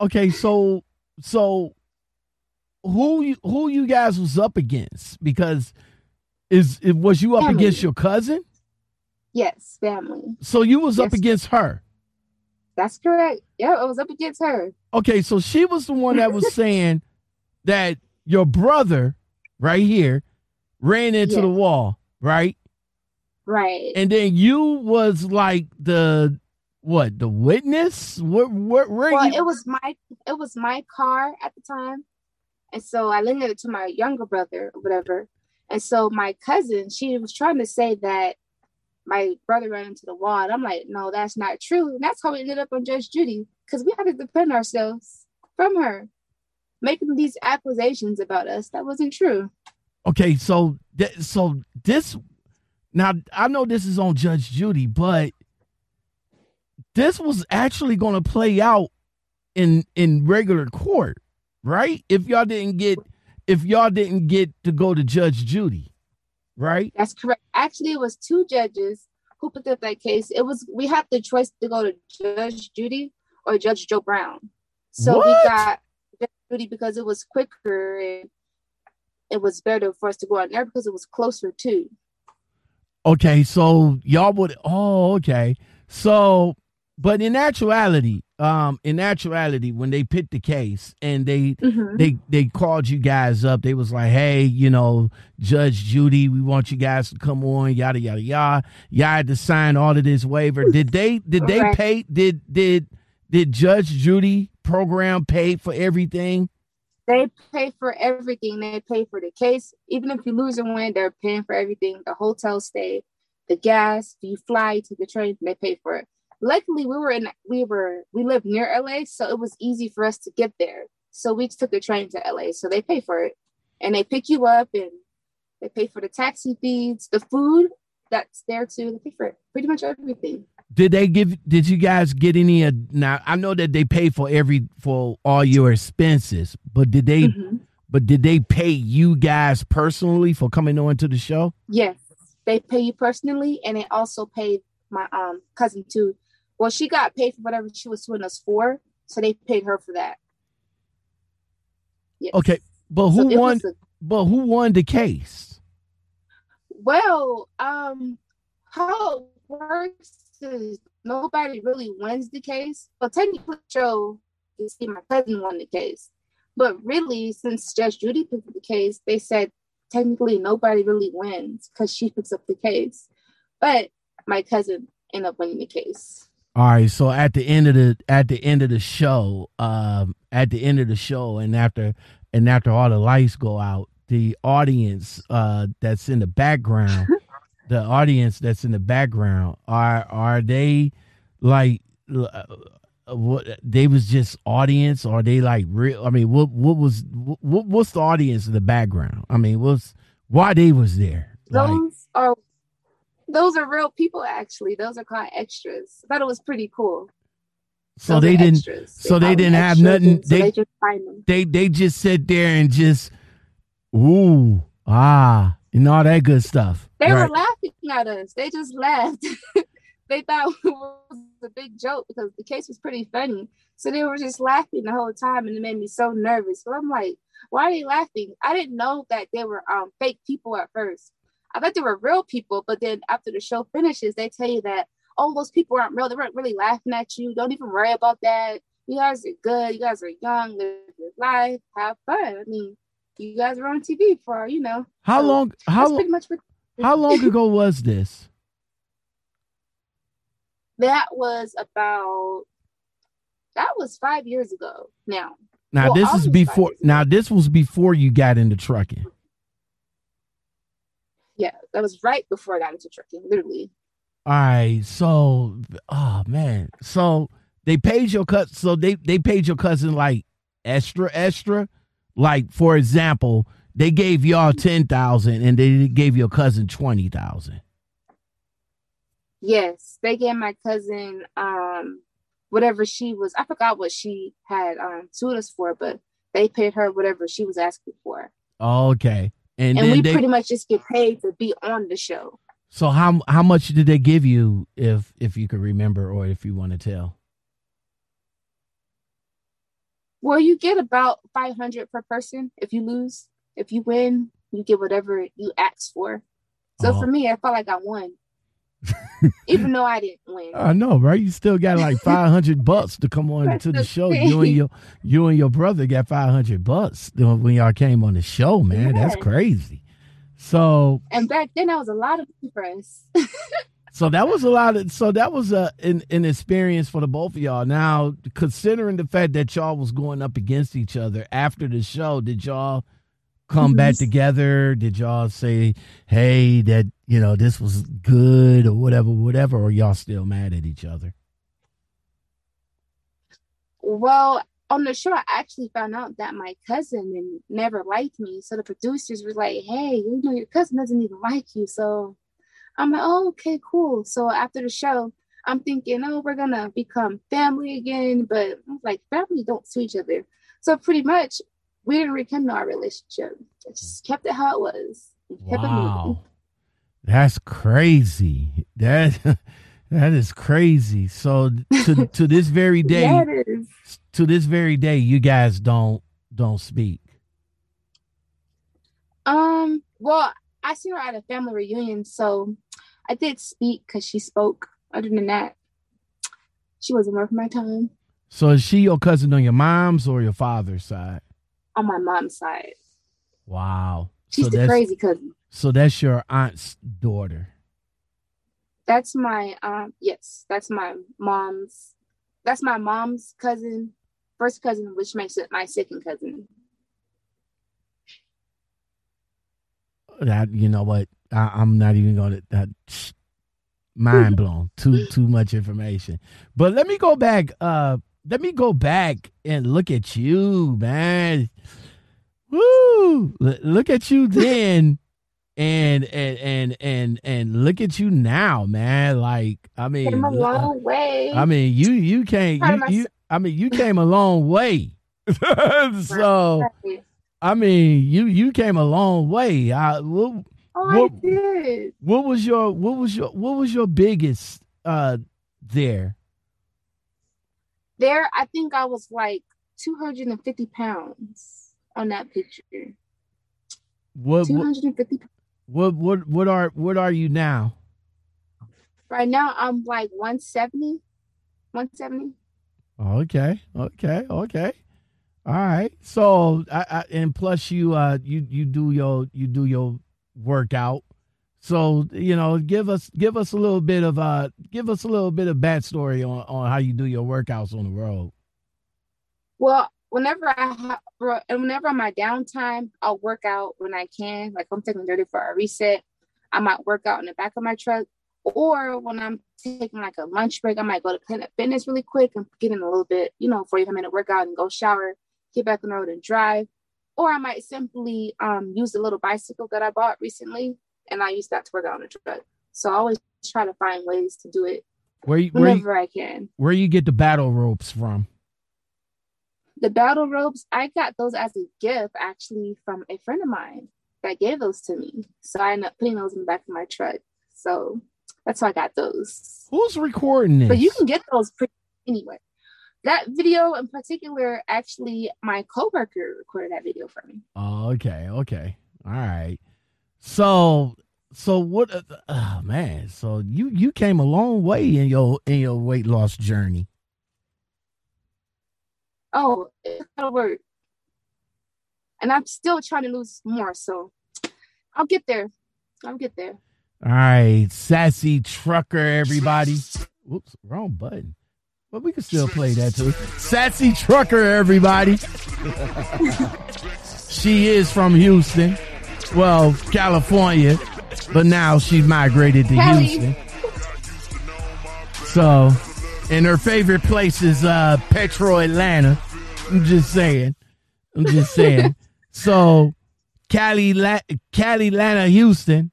Okay, so so who you who you guys was up against? Because is it was you up family. against your cousin? Yes, family. So you was yes. up against her. That's correct. Yeah, I was up against her. Okay, so she was the one that was saying that your brother right here ran into the wall, right? Right. And then you was like the what the witness? What what where well, you? it was my it was my car at the time, And so I lended it to my younger brother or whatever. And so my cousin, she was trying to say that my brother ran into the wall. And I'm like, no, that's not true. And that's how we ended up on Judge Judy because we had to defend ourselves from her making these accusations about us that wasn't true. Okay, so th- so this now I know this is on Judge Judy, but this was actually going to play out in in regular court, right? If y'all didn't get if y'all didn't get to go to Judge Judy, right? That's correct. Actually, it was two judges who picked up that case. It was we had the choice to go to Judge Judy or Judge Joe Brown. So What? we got Judge Judy because it was quicker and it was better for us to go out there because it was closer too. Okay, so y'all would oh okay. So but in actuality, um in actuality when they picked the case and they Mhm. they they called you guys up. They was like, "Hey, you know, Judge Judy, we want you guys to come on, yada yada yada." Y'all had to sign all of this waiver. Did they did they Right. pay did did did Judge Judy program pay for everything? They pay for everything. They pay for the case. Even if you lose and win, they're paying for everything. The hotel stay, the gas, you fly to the train, they pay for it. Luckily, we were in we were we lived near LA, so it was easy for us to get there. So we took the train to LA. So they pay for it. And they pick you up and they pay for the taxi fees, the food that's there too. They pay for it. Pretty much everything. Did they give did you guys get any uh, now I know that they pay for every for all your expenses, but did they Mhm. but did they pay you guys personally for coming on to the show? Yes, they pay you personally, and they also paid my um cousin too. Well, she got paid for whatever she was suing us for, so they paid her for that. Yes. Okay, but who it won a- but who won the case? well, um, how it works is nobody really wins the case. Well, technically, Joe, you see, my cousin won the case, but really, since Judge Judy picked up the case, they said technically nobody really wins because she picks up the case, but my cousin ended up winning the case. All right, so at the end of the at the end of the show, um, at the end of the show, and after and after all the lights go out, the audience uh, that's in the background, the audience that's in the background, are are they like uh, what they was just audience? Or are they like real? I mean, what what was what what's the audience in the background? I mean, what's why they was there? Like, Those are those are real people actually. Those are called extras. I thought it was pretty cool. so they didn't. so they didn't have extras, nothing- So they- they, just find them. they they just sit there and just ooh ah and all that good stuff. They right? were laughing at us. They just laughed. they thought it was a big joke because the case was pretty funny. So they were just laughing the whole time, and it made me so nervous. So I'm like, why are they laughing? I didn't know that they were um fake people at first. I thought they were real people, but then after the show finishes, they tell you that oh, those people aren't real. They weren't really laughing at you. Don't even worry about that. You guys are good. You guys are young. Live your life. Have fun. I mean, you guys were on TV for you know. how so long how pretty much what how long ago was this? That was about that was five years ago now. Now Well, this is before. Now this was before you got into trucking. Yeah, that was right before I got into trucking, literally. All right, so oh man, so they paid your cut. So they they paid your cousin like extra extra. Like for example, they gave y'all ten thousand and they gave your cousin twenty thousand. Yes, they gave my cousin um whatever she was I forgot what she had um sued us for, but they paid her whatever she was asking for. Okay, and, And, we they. pretty much just get paid to be on the show. so how how much did they give you, if if you could remember or if you want to tell? Well, you get about five hundred per person if you lose. If you win, you get whatever you asked for. So Oh. for me, I felt like I won. Even though I didn't win. I know, right? You still got like five hundred bucks to come on to the the show. You and your you and your brother got five hundred bucks when y'all came on the show, man. That's crazy. So And back then, that was a lot of us. So that was a lot of so that was a an, an experience for the both of y'all. Now, considering the fact that y'all was going up against each other after the show, did y'all come mm-hmm. back together? Did y'all say, "Hey, that you know this was good" or whatever, whatever, or y'all still mad at each other? Well, on the show, I actually found out that my cousin never liked me. So the producers were like, "Hey, you know your cousin doesn't even like you." So I'm like, oh, okay, cool. So after the show, I'm thinking, oh, we're gonna become family again. But like, family don't see each other. So pretty much we didn't rekindle our relationship. just kept it how it was. wow. That's crazy. That that is crazy. So to to this very day yeah, to this very day, you guys don't don't speak. Um, well, I see her at a family reunion, so I did speak because she spoke. Other than that, she wasn't worth my time. So is she your cousin on your mom's or your father's side? On my mom's side. Wow. She's so the crazy cousin. So that's your aunt's daughter. That's my um yes, that's my mom's that's my mom's cousin, first cousin, which makes it my second cousin. That you know what? I, am not even gonna that mind blown. too too much information. But let me go back. Uh, let me go back and look at you, man. Woo! Look at you then, and and and and and look at you now, man. Like I mean, came a long way. I mean, you you came you, you I mean, you came a long way. so. I mean, you you came a long way. I, what, Oh, what, I did. What was your what was your what was your biggest uh there? There, I think I was like 250 pounds on that picture. What 250 what what what are what are you now? Right now I'm like 170. 170. Okay. Okay. Okay. All right. So I, I and plus you uh you you do your you do your workout. So you know, give us give us a little bit of uh give us a little bit of backstory on on how you do your workouts on the road. Well, whenever I have, and whenever on my downtime, I'll work out when I can. Like I'm taking 34 a reset, I might work out in the back of my truck. Or when I'm taking like a lunch break, I might go to Planet Fitness really quick and get in a little bit, you know, 45 minute workout and go shower, get back on the road and drive. Or I might simply um, use the little bicycle that I bought recently, and I use that to work out on the truck. So I always try to find ways to do it where you, whenever where you, I can. Where you get the battle ropes from? The battle ropes, I got those as a gift actually from a friend of mine that gave those to me. So I ended up putting those in the back of my truck. So that's how I got those. Who's recording this? But you can get those pretty anyway that video in particular, actually, my coworker recorded that video for me. Oh, okay, okay, all right. So, so what? Uh, oh man, so you you came a long way in your in your weight loss journey. Oh, it's a work, and I'm still trying to lose more. So, I'll get there. I'll get there. All right, sassy trucker, everybody. Whoops, wrong button. But we can still play that too. Sassy Trucker, everybody. she is from Houston. Well, California. But now she's migrated to Cali. Houston. So, and her favorite place is uh, Petro Atlanta. I'm just saying. I'm just saying. so, Cali, La- Cali, Atlanta, Houston.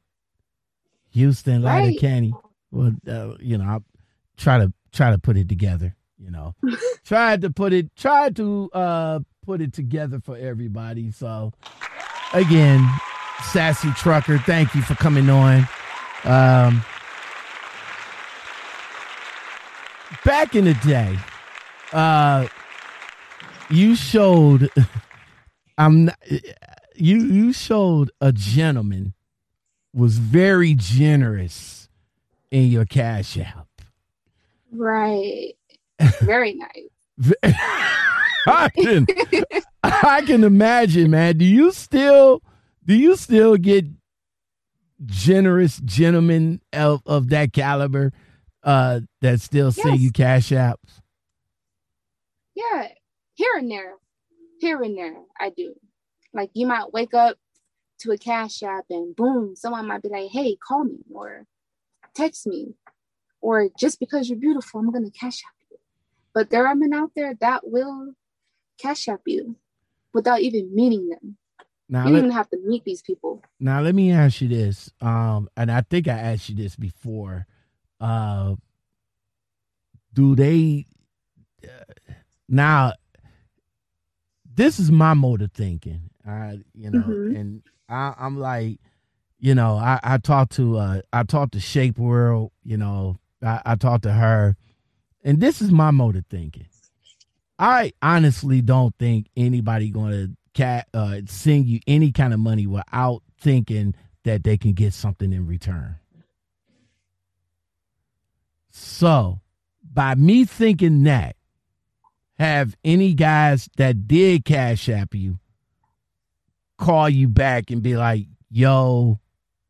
Houston, Atlanta, right. County. Well, uh, you know, I'll try to try to put it together. You know, tried to put it, tried to uh put it together for everybody. So, again, sassy trucker, thank you for coming on. Um, back in the day, uh, you showed. I'm not, you you showed a gentleman was very generous in your cash app. Right. Very nice. I can I can imagine, man. Do you still do you still get generous gentlemen of, of that caliber uh, that still send you cash apps? Yeah, here and there, here and there, I do. Like you might wake up to a cash app and boom, someone might be like, "Hey, call me," or text me, or just because you're beautiful, I'm gonna cash app you. But there are men out there that will cash app you without even meeting them. Now, You don't let, even have to meet these people. now let me ask you this. Um, and I think I asked you this before. Uh, do they uh, now? This is my mode of thinking. I, you know, Mhm. and I, I'm like, you know, I, I talked to uh, I talked to Shape World. You know, I, I talked to her, and this is my mode of thinking. I honestly don't think anybody going to cat uh, send you any kind of money without thinking that they can get something in return. So, by me thinking that, have any guys that did cash app you call you back and be like, "Yo,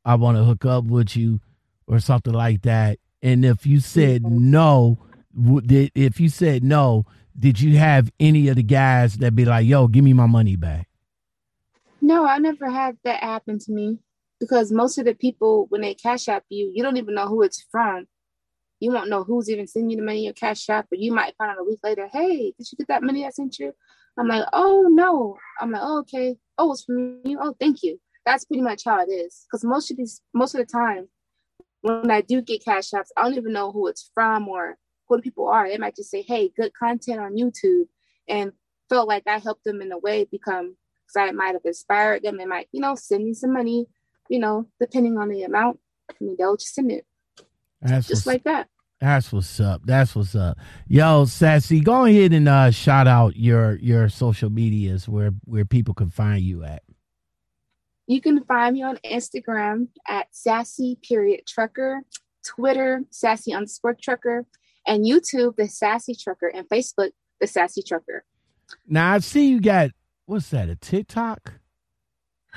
I want to hook up with you," or something like that? And if you said no, if you said no, did you have any of the guys that be like, "Yo, give me my money back"? No, I never had that happen to me because most of the people, when they cash app you, you don't even know who it's from. You won't know who's even sending you the money your cash app, but you might find out a week later, hey, did you get that money I sent you? I'm like, oh no. I'm like, oh, okay. Oh, it's from you. Oh, thank you. That's pretty much how it is. Because most of these, most of the time, when I do get cash apps, I don't even know who it's from or who the people are. They might just say, hey, good content on YouTube, and felt like I helped them in a way become because I might have inspired them. They might, you know, send me some money, you know, depending on the amount. I mean, they'll just send it That's just like that. that's what's up. That's what's up. Yo, Sassy, go ahead and uh, shout out your your social medias where where people can find you at. You can find me on Instagram at sassy period trucker, Twitter sassy underscore trucker, and YouTube the sassy trucker, and Facebook the sassy trucker. Now I see you got what's that? A TikTok?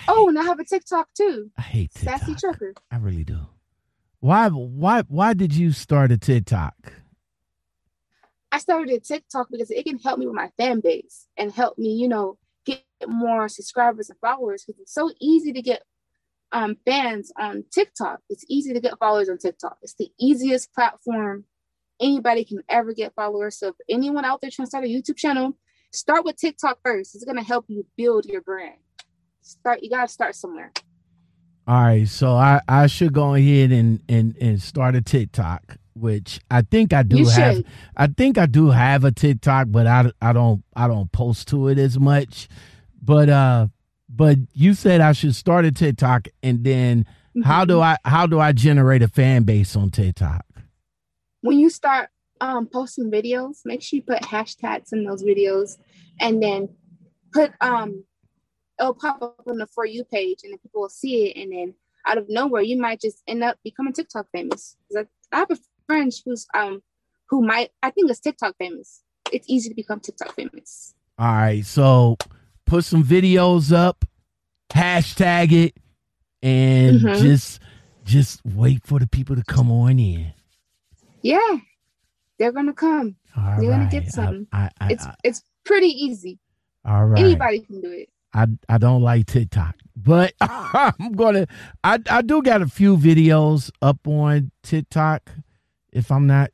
Oh, and I have a TikTok too, I hate TikTok. sassy trucker. I really do. Why why why did you start a TikTok? I started a TikTok because it can help me with my fan base and help me, you know, get more subscribers and followers because it's so easy to get um, fans on TikTok. It's easy to get followers on TikTok. It's the easiest platform anybody can ever get followers. So if anyone out there trying to start a YouTube channel, start with TikTok first. It's gonna help you build your brand. Start. You gotta start somewhere. All right, so I, I should go ahead and, and, and start a TikTok, which I think I do You have. should. I think I do have a TikTok, but I, I don't I don't post to it as much. But uh, but you said I should start a TikTok, and then how do I how do I generate a fan base on TikTok? When you start um, posting videos, make sure you put hashtags in those videos, and then put um, it'll pop up on the for you page, and then people will see it, and then out of nowhere, you might just end up becoming TikTok famous. I, I have a friend who's um who might I think is TikTok famous. It's easy to become TikTok famous. All right, so put some videos up, hashtag it, and Mhm. just just wait for the people to come on in. Yeah, they're gonna come. All You're gonna get some. I, I, It's I, it's pretty easy. all right. Anybody can do it. I I don't like TikTok, but ah. I'm gonna. I I do got a few videos up on TikTok, if I'm not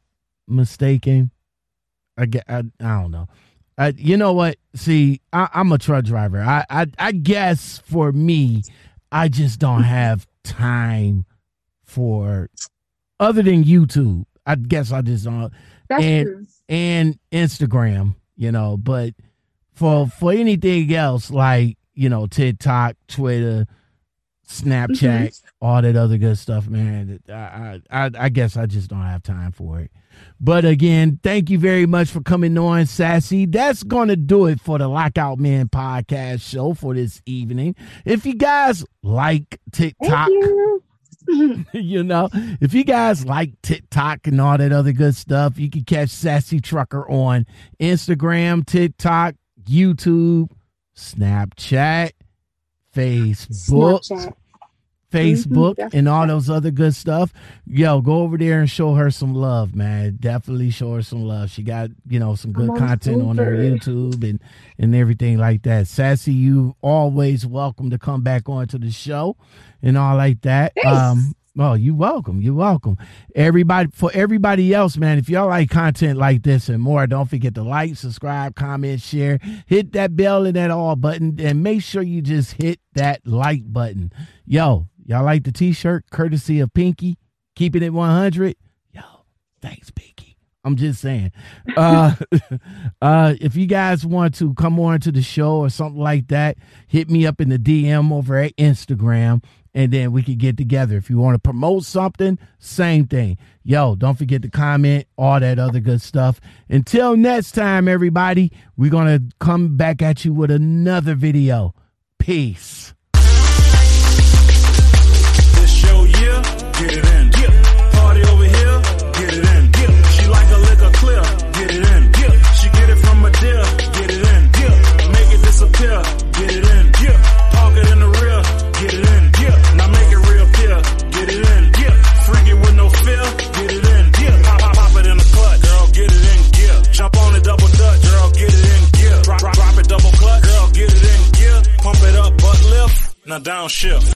mistaken. I get. I, I don't know. I, you know what? See, I, I'm a truck driver. I, I I guess for me, I just don't have time for other than YouTube. I guess I just don't That's And- true. and Instagram, you know, but for for anything else like, you know, TikTok, Twitter, Snapchat, mm-hmm. all that other good stuff, man, I, I I guess I just don't have time for it. But again, thank you very much for coming on, Sassy. That's gonna do it for the Lockout Man podcast show for this evening. If you guys like TikTok, you. know, if you guys like TikTok and all that other good stuff, you can catch Sassy Trucker on Instagram, TikTok, YouTube, Snapchat, Facebook, Snapchat. Facebook, Mm-hmm, and all those other good stuff. Yo, go over there and show her some love, man. Definitely show her some love. She got, you know, some good content on her. YouTube and and everything like that. Sassy, you always welcome to come back onto the show and all like that. Thanks. Oh, you welcome. You're welcome. Everybody for everybody else, man. If y'all like content like this and more, don't forget to like, subscribe, comment, share, hit that bell and that all button, and make sure you just hit that like button. Yo, y'all like the t-shirt courtesy of Pinky? Keeping it 100. Yo, thanks, Pinky. I'm just saying. Uh uh if you guys want to come on to the show or something like that, hit me up in the DM over at Instagram and then we could get together. If you want to promote something, same thing. Yo, don't forget to comment, all that other good stuff. Until next time, everybody, we're going to come back at you with another video. Peace. Now downshift.